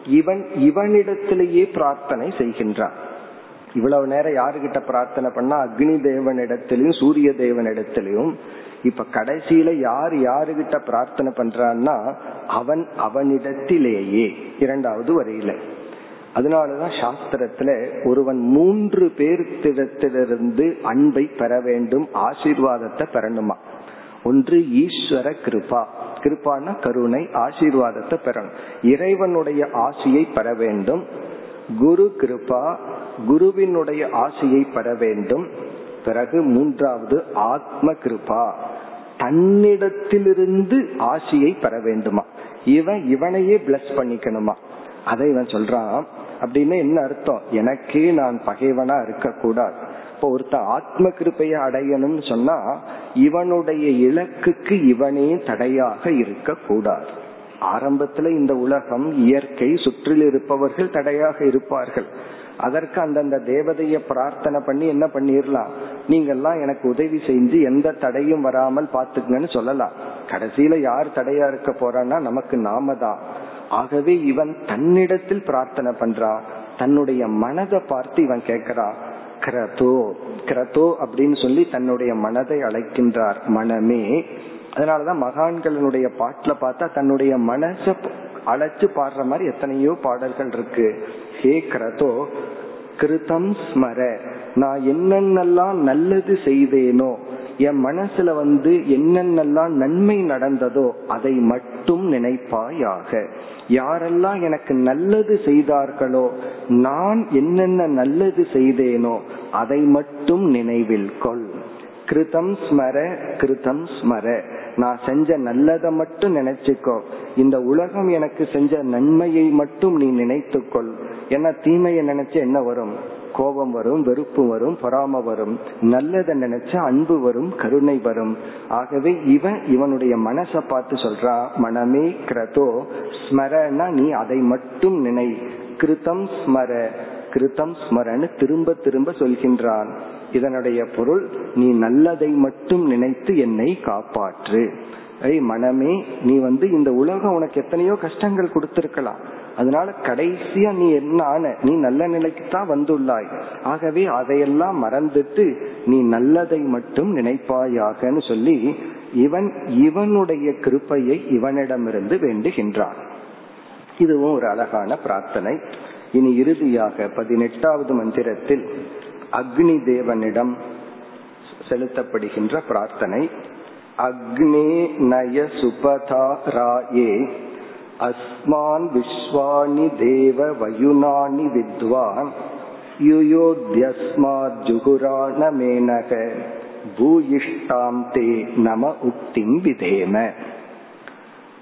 இவன் இவனிடத்திலேயே பிரார்த்தனை செய்கின்றான். இவ்வளவு நேரம் யாருகிட்ட பிரார்த்தனை பண்ணா அக்னி தேவனிடத்திலையும் சூரிய தேவனிடத்திலையும் இப்ப கடைசியில யார் யாருகிட்ட பிரார்த்தனை பண்றான்னா அவன் அவனிடத்திலேயே இரண்டாவது வரையில. அதனாலதான் சாஸ்திரத்துல ஒருவன் மூன்று பேர்த்திடத்திலிருந்து அன்பை பெற வேண்டும் ஆசீர்வாதத்தை பெறணுமா? ஒன்று ஈஸ்வர கிருபா. கிருப்பான கருணை ஆசீர்வாதத்தை பெறணும். இறைவனுடைய ஆசியை பெற வேண்டும். குரு கிருபா குருவினுடைய ஆசையை பெற வேண்டும். பிறகு மூன்றாவது ஆத்ம கிருபா. தன்னிடத்திலிருந்து ஆசியை பெற வேண்டுமா? இவன் இவனையே பிளஸ் பண்ணிக்கணுமா? அதை இவன் சொல்றான். அப்படின்னு என்ன அர்த்தம்? எனக்கே நான் பகைவனா இருக்க கூடாது இப்போ ஒருத்த ஆத்ம கிருப்பைய அடையணும்னு சொன்னா இவனுடைய இலக்குக்கு இவனே தடையாக இருக்க கூடாது ஆரம்பத்துல இந்த உலகம் இயற்கை சுற்றில் இருப்பவர்கள் தடையாக இருப்பார்கள். அதற்கு அந்தந்த தேவதைய பிரார்த்தனை பண்ணி என்ன பண்ணிடலாம் நீங்கெல்லாம் எனக்கு உதவி செஞ்சு எந்த தடையும் வராமல் பாத்துக்கங்கன்னு சொல்லலாம். கடைசியில யார் தடையா இருக்க போறான்னா நமக்கு நாம தான். ஆகவே இவன் தன்னிடத்தில் பிரார்த்தனை பண்றான் தன்னுடைய மனதை பார்த்து இவன் கேட்கிறான் கிரதோ கிரதோ அப்படின்னு சொல்லி தன்னுடைய மனதை அழைக்கின்றார் மனமே. அதனாலதான் மகான்களினுடைய பாட்டுல பார்த்தா தன்னுடைய மனச அழைச்சு பாடுற மாதிரி எத்தனையோ பாடல்கள் இருக்கு. ஹே கிரதோ கிருதம் ஸ்மர நான் என்னென்னலாம் நல்லது செய்தேனோ என் மனசுல வந்து என்னென்னலாம் நன்மை நடந்ததோ அதை மட்டும் நினைப்பாயாக. யாரெல்லாம் எனக்கு நல்லது செய்தார்களோ நான் என்னென்ன நல்லது செய்தேனோ அதை மட்டும் நினைவில் கொள். கிருதம் ஸ்மர கிருதம் ஸ்மர. நான் செஞ்ச நல்லதை மட்டும் நினைச்சுக்கோ. இந்த உலகம் எனக்கு செஞ்ச நன்மையை மட்டும் நீ நினைத்துக்கொள். ஏன்னா தீமையை நினைச்ச என்ன வரும்? கோபம் வரும் வெறுப்பு வரும் பொறாம வரும். நல்லதை நினைச்சா அன்பு வரும் கருணை வரும். ஆகவே இவன் இவனுடைய மனசை பார்த்து சொல்றா மனமே கிரதோ ஸ்மரனா நீ அதை மட்டும் நினை. கிருதம் ஸ்மர கிருதம் ஸ்மரன்னு திரும்ப திரும்ப சொல்கின்றான். இதனுடைய பொருள் நீ நல்லதை மட்டும் நினைத்து என்னை காப்பாற்று. ஐ மனமே நீ வந்து இந்த உலகம் உனக்கு எத்தனையோ கஷ்டங்கள் கொடுத்திருக்கலாம். அதனால கடைசியா நீ என்ன ஆன? நீ நல்ல நிலைக்கு தான் வந்துள்ளாய். ஆகவே அதையெல்லாம் மறந்துட்டு நீ நல்லதை மட்டும் நினைப்பாயாகன்னு சொல்லி இவன் இவனுடைய கிருப்பையை இவனிடமிருந்து வேண்டுகின்றான். இதுவும் ஒரு அழகான பிரார்த்தனை. இனி இறுதியாக பதினெட்டாவது மந்திரத்தில் அக்னி தேவனிடம் செலுத்தப்படுகின்ற பிரார்த்தனை. அக்னே நய சுபதா ராயே அஸ்மான் விஸ்வாணி தேவ வயுனானி வித்வான் யுயோத்யஸ்மாத் ஜுகுராண மேனக பூயிஷ்டாம் தே நம உக்திம் விதேம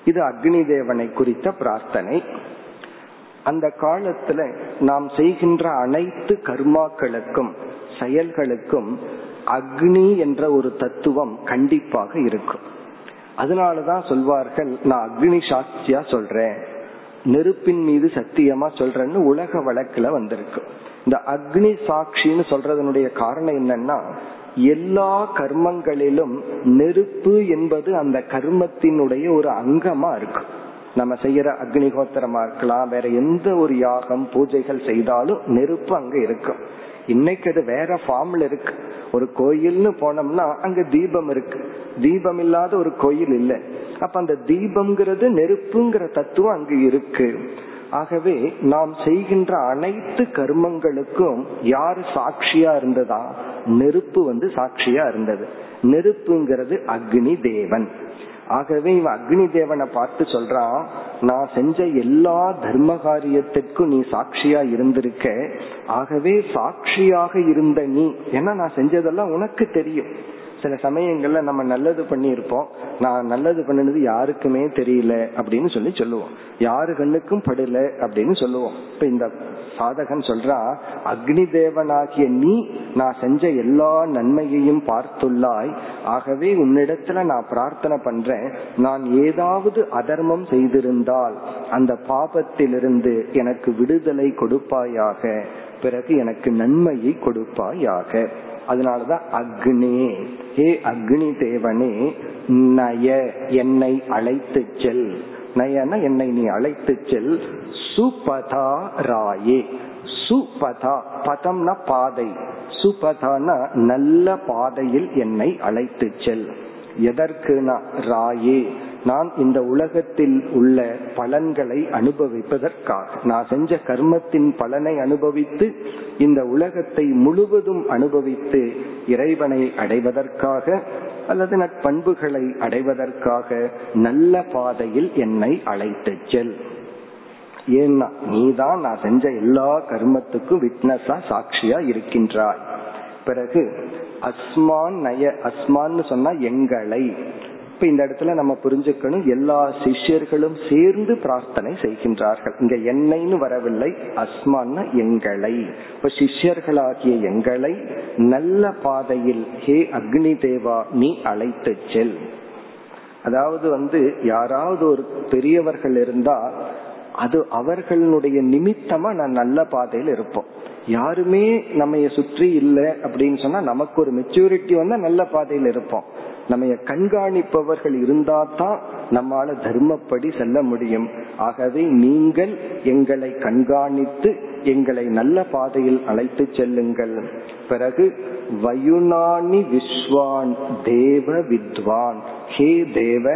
இது அக்னி தேவனை குறித்த பிரார்த்தனை. அந்த காலத்துல நாம் செய்கின்ற அனைத்து கர்மாக்களுக்கும் செயல்களுக்கும் அக்னி என்ற ஒரு தத்துவம் கண்டிப்பாக இருக்கும். அதனாலதான் சொல்வார்கள் நான் அக்னி சாட்சியா சொல்றேன். நெருப்பின் மீது சத்தியமா சொல்றேன்னு உலக வழக்குல வந்திருக்கு. இந்த அக்னி சாட்சின்னு சொல்றதனுடைய காரணம் என்னன்னா எல்லா கர்மங்களிலும் நெருப்பு என்பது அந்த கர்மத்தினுடைய ஒரு அங்கமா இருக்கு. நம்ம செய்யற அக்னிகோத்திரமா இருக்கலாம் வேற எந்த ஒரு யாகம் பூஜைகள் செய்தாலும் நெருப்பு அங்க இருக்கும் இன்னைக்கு அது வேற ஃபார்ம்ல இருக்கு. ஒரு கோயில்னு போனோம்னா அங்க தீபம் இருக்கு. தீபம் இல்லாத ஒரு கோயில் இல்லை. அப்ப அந்த தீபம்ங்கிறது நெருப்புங்கிற தத்துவம் அங்கு இருக்கு. ஆகவே நாம் செய்கின்ற அனைத்து கர்மங்களுக்கும் யார் சாட்சியா இருந்ததா? நெருப்பு வந்து சாட்சியா இருந்தது. நெருப்புங்கிறது அக்னி தேவன். ஆகவே இவன் அக்னி தேவனை பார்த்து சொல்றான் நான் செஞ்ச எல்லா தர்ம காரியத்திற்கும் நீ சாட்சியா இருந்திருக்க. ஆகவே சாட்சியாக இருந்த நீ. ஏன்னா நான் செஞ்சதெல்லாம் உனக்கு தெரியும். சில சமயங்கள்ல நம்ம நல்லது பண்ணியிருப்போம். நான் நல்லது பண்ணினது யாருக்குமே தெரியல அப்படின்னு சொல்லி சொல்லுவோம். யாரு கண்ணுக்கும் படல அப்படின்னு சொல்லுவோம். இப்ப இந்த சாதகன் சொல்றா அக்னி தேவனாகிய நீ நான் செஞ்ச எல்லா நன்மையையும் பார்த்துள்ளாய். ஆகவே உன்னிடத்துல நான் பிரார்த்தனை பண்றேன். நான் ஏதாவது அதர்மம் செய்திருந்தால் அந்த பாபத்திலிருந்து எனக்கு விடுதலை கொடுப்பாயாக. பிறகு எனக்கு நன்மையை கொடுப்பாயாக. அதனாலதான் அக்னி. ஹே அக்னி தேவனே நய என்னை அழைத்து செல். நயன என்னை நீ அழைத்து செல். சுபதா ராயே. சுபதா பதம்னா பாதை. சுபதான நல்ல பாதையில் என்னை அழைத்து செல். எதற்குனா ராயே. நான் இந்த உலகத்தில் உள்ள பலன்களை அனுபவிப்பதற்காக நான் செஞ்ச கர்மத்தின் பலனை அனுபவித்து இந்த உலகத்தை முழுவதும் அனுபவித்து இறைவனை அடைவதற்காக அல்லது நற்பண்புகளை அடைவதற்காக நல்ல பாதையில் என்னை அழைத்து செல். ஏன்னா நீதான் நான் செஞ்ச எல்லா கர்மத்துக்கும் விட்னஸா சாட்சியா இருக்கின்றாய். பிறகு அஸ்மான் நய அஸ்மான்னு சொன்னா எங்களை. இப்ப இந்த இடத்துல நம்ம புரிஞ்சுக்கணும் எல்லா சிஷ்யர்களும் சேர்ந்து பிரார்த்தனை செய்கின்றார்கள். இங்க என்னைன்னு வரவில்லை அஸ்மான்னா எங்களை. இப்ப சிஷ்யர்களாகிய எங்களை நல்ல பாதையில் ஹே அக்னி தேவா நீ அழைத்து செல். அதாவது வந்து யாராவது ஒரு பெரியவர்கள் இருந்தா அது அவர்களுடைய நிமித்தமா நான் நல்ல பாதையில் இருப்போம். யாருமே நம்ம சுற்றி இல்லை அப்படின்னு சொன்னா நமக்கு ஒரு மெச்சூரிட்டி வந்தா நல்ல பாதையில் இருப்போம். நம்ம கண்காணிப்பவர்கள் இருந்தா தான் நம்மால தர்மப்படி செல்ல முடியும். ஆகவே நீங்கள் எங்களை கண்காணித்து எங்களை நல்ல பாதையில் அழைத்து செல்லுங்கள். பிறகு வயுனானி விஸ்வான் தேவ வித்வான். ஹே தேவ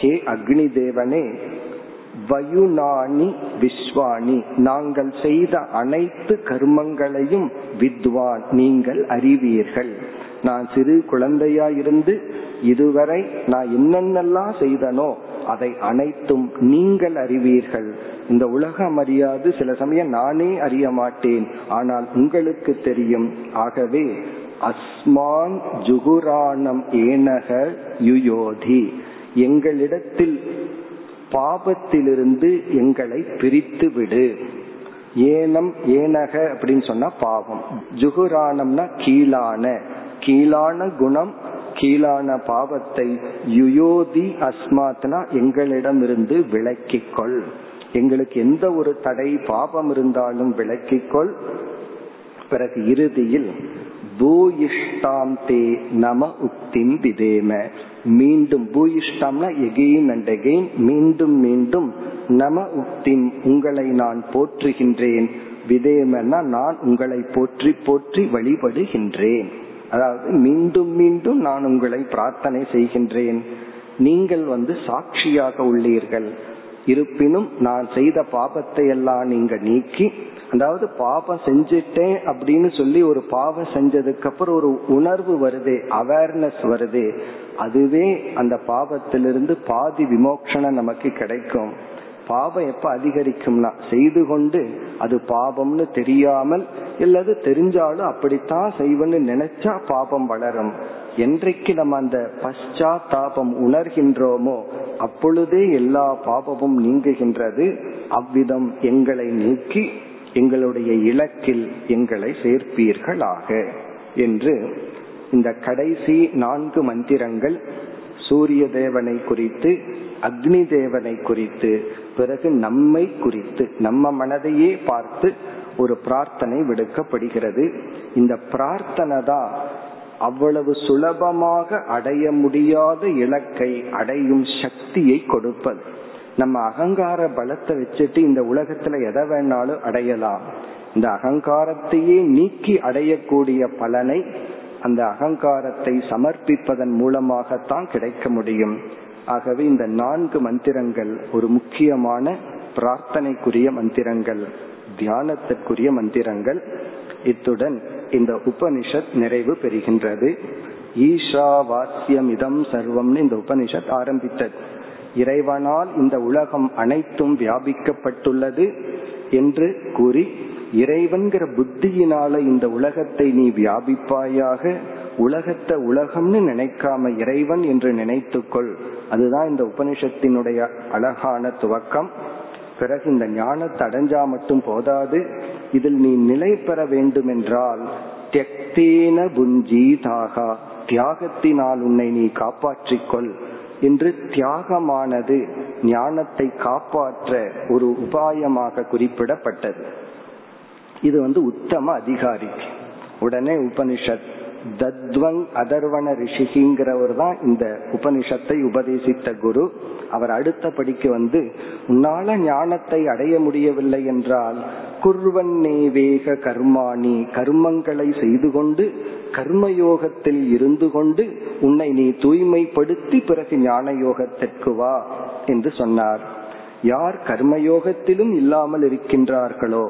ஹே அக்னி தேவனே வயுனானி விஸ்வானி. நாங்கள் செய்த அனைத்து கர்மங்களையும் வித்வான் நீங்கள் அறிவீர்கள். நான் சிறு குழந்தையா இருந்து இதுவரை நான் என்னென்னலாம் செய்தனோ அதை அனைத்தும் நீங்கள் அறிவீர்கள். இந்த உலகம் அறியாது. சில சமயம் நானே அறிய மாட்டேன். ஆனால் உங்களுக்கு தெரியும். ஆகவே அஸ்மான் ஜுகுரானம் ஏனக யுயோதி. எங்களிடத்தில் பாபத்திலிருந்து எங்களை பிரித்து விடு ஏனம் ஏனக அப்படின்னு சொன்னா பாவம். ஜுகுரானம்னா கீழான. கீழான குணம் கீழான பாவத்தை யுயோதி அஸ்மாத்னா எங்களிடமிருந்து விளக்கிக்கொள். எங்களுக்கு எந்த ஒரு தடை பாபம் இருந்தாலும் விளக்கிக்கொள். பிறகு இறுதியில் பூயிஷ்டாம் தே நம உக்திம் விதேம. மீண்டும் பூயிஷ்டாம்னா எகெயின் அண்ட் எகெயின் மீண்டும் மீண்டும் நம உக்திம் உங்களை நான் போற்றுகின்றேன். விதேமன்னா நான் உங்களை போற்றி போற்றி வழிபடுகின்றேன். அதாவது மீண்டும் மீண்டும் நான் உங்களை பிரார்த்தனை செய்கின்றேன். நீங்கள் வந்து சாட்சியாக உள்ளீர்கள். இருப்பினும் நான் செய்த பாபத்தை எல்லாம் நீங்க நீக்கி அதாவது பாபம் செஞ்சிட்டேன் அப்படின்னு சொல்லி ஒரு பாவம் செஞ்சதுக்கு அப்புறம் ஒரு உணர்வு வருது அவேர்னஸ் வருது அதுவே அந்த பாவத்திலிருந்து பாதி விமோக்ஷனம் நமக்கு கிடைக்கும். பாவம் எப்ப அதிகரிக்கும்னா செய்து கொண்டு அது பாவம்னு தெரியாமல் இல்லது தெரிஞ்சாலும் அப்படித்தான் செய்வன்னு நினைச்சா பாபம் வளரும். என்றைக்கு நம்ம அந்த பశ్చాத்தாபம் உணர்கின்றோமோ அப்பொழுதே எல்லா பாபமும் நீங்குகின்றது. அவ்விதம் எங்களை நீக்கி எங்களுடைய இலக்கில் எங்களை சேர்ப்பீர்களாக. என்று இந்த கடைசி நான்கு மந்திரங்கள் சூரிய தேவனை குறித்து அக்னி தேவனை குறித்து பிறகு நம்மை குறித்து நம்ம மனதையே பார்த்து ஒரு பிரார்த்தனை விடுக்கப்படுகிறது. இந்த பிரார்த்தனை தான் அவ்வளவு சுலபமாக அடைய முடியாத இலக்கை அடையும் சக்தியை கொடுப்பது. நம்ம அகங்கார பலத்தை வச்சுட்டு இந்த உலகத்துல எதை வேணாலும் அடையலாம். இந்த அகங்காரத்தையே நீக்கி அடையக்கூடிய பலனை அந்த அகங்காரத்தை சமர்ப்பிப்பதன் மூலமாகத்தான் கிடைக்க முடியும். ஆகவே இந்த நான்கு மந்திரங்கள் ஒரு முக்கியமான பிரார்த்தனைக்குரிய மந்திரங்கள். தியானத்திற்குரிய மந்திரங்கள் இத்துடன் இந்த உபனிஷத் நிறைவு பெறுகின்றது. ஈஷா வாசியம் இதம் சர்வம்னு இந்த உபனிஷத் ஆரம்பித்தது. இறைவனால் இந்த உலகம் அனைத்தும் வியாபிக்கப்பட்டுள்ளது என்று கூறி இறைவன்கிற புத்தியினால இந்த உலகத்தை நீ வியாபிப்பாயாக உலகத்தை உலகம்னு நினைக்காம இறைவன் என்று நினைத்துக்கொள். அதுதான் இந்த உபனிஷத்தினுடைய அழகான துவக்கம். பிறகு இந்த ஞானத்தை அடைஞ்சா மட்டும் போதாது இதில் நீ நிலை பெற வேண்டும் என்றால் தியக்தேன புஞ்சீதாகா தியாகத்தினால் உன்னை நீ காப்பாற்றிக்கொள் என்று தியாகமானது ஞானத்தை காப்பாற்ற ஒரு உபாயமாக குறிப்பிடப்பட்டது. இது வந்து உத்தம அதிகாரி. உடனே உபனிஷத் தத்வங் அதர்வன ரிஷிகிங்கிறவர் தான் இந்த உபனிஷத்தை உபதேசித்த குரு. அவர் அடுத்த படிக்கு வந்து உன்னால ஞானத்தை அடைய முடியவில்லை என்றால் குர்வன் வேக கர்மாணி. கர்மங்களை செய்து கொண்டு கர்மயோகத்தில் இருந்து கொண்டு உன்னை நீ தூய்மைப்படுத்தி பிறகு ஞான யோகத்திற்கு வா என்று சொன்னார். யார் கர்மயோகத்திலும் இல்லாமல் இருக்கின்றார்களோ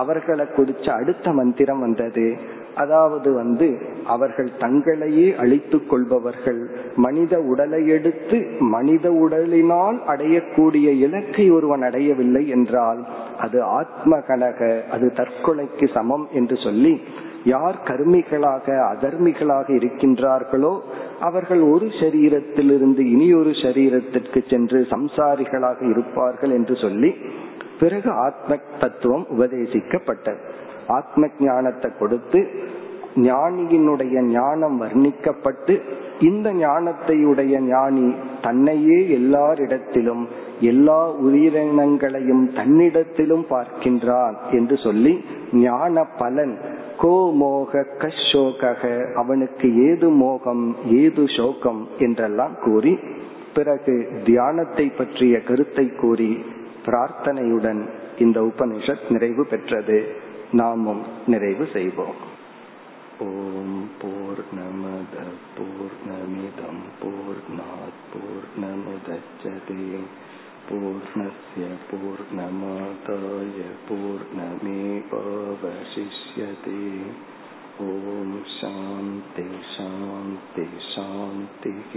அவர்களை குறிச்ச அடுத்த மந்திரம் வந்தது. அதாவது வந்து அவர்கள் தங்களையே அழித்துக் கொள்பவர்கள். மனித உடலை எடுத்து மனித உடலினால் அடையக்கூடிய இலக்கை ஒருவன் அடையவில்லை என்றால் அது ஆத்ம கனக அது தற்கொலைக்கு சமம் என்று சொல்லி யார் கருமிகளாக அதர்மிகளாக இருக்கின்றார்களோ அவர்கள் ஒரு சரீரத்திலிருந்து இனியொரு சரீரத்திற்கு சென்று சம்சாரிகளாக இருப்பார்கள் என்று சொல்லி பிறகு ஆத்ம தத்துவம் உபதேசிக்கப்பட்டது. ஆத்ம ஞானத்தை கொடுத்து ஞானியினுடைய ஞானம் வர்ணிக்கப்பட்டு இந்த ஞானத்தையுடைய ஞானி தன்னையே எல்லாரிடத்திலும் எல்லா உயிரினங்களையும் தன்னிடத்திலும் பார்க்கின்றான் என்று சொல்லி ஞான பலன். கோ மோக கஷோக அவனுக்கு ஏது மோகம் ஏது சோகம் என்றெல்லாம் கூறி பிறகு தியானத்தை பற்றிய கருத்தை கூறி பிரார்த்தனையுடன் இந்த உபனிஷத் நிறைவு பெற்றது. நாமும் நிறைவு செய்வோம் ஓம் போர் நமத போர் நமிதம் போர் போர் நமுதச்சதே पूर्णस्य पूर्णमादाय पूर्णमेवावशिष्यते ॐ शान्ति शान्ति शान्तिः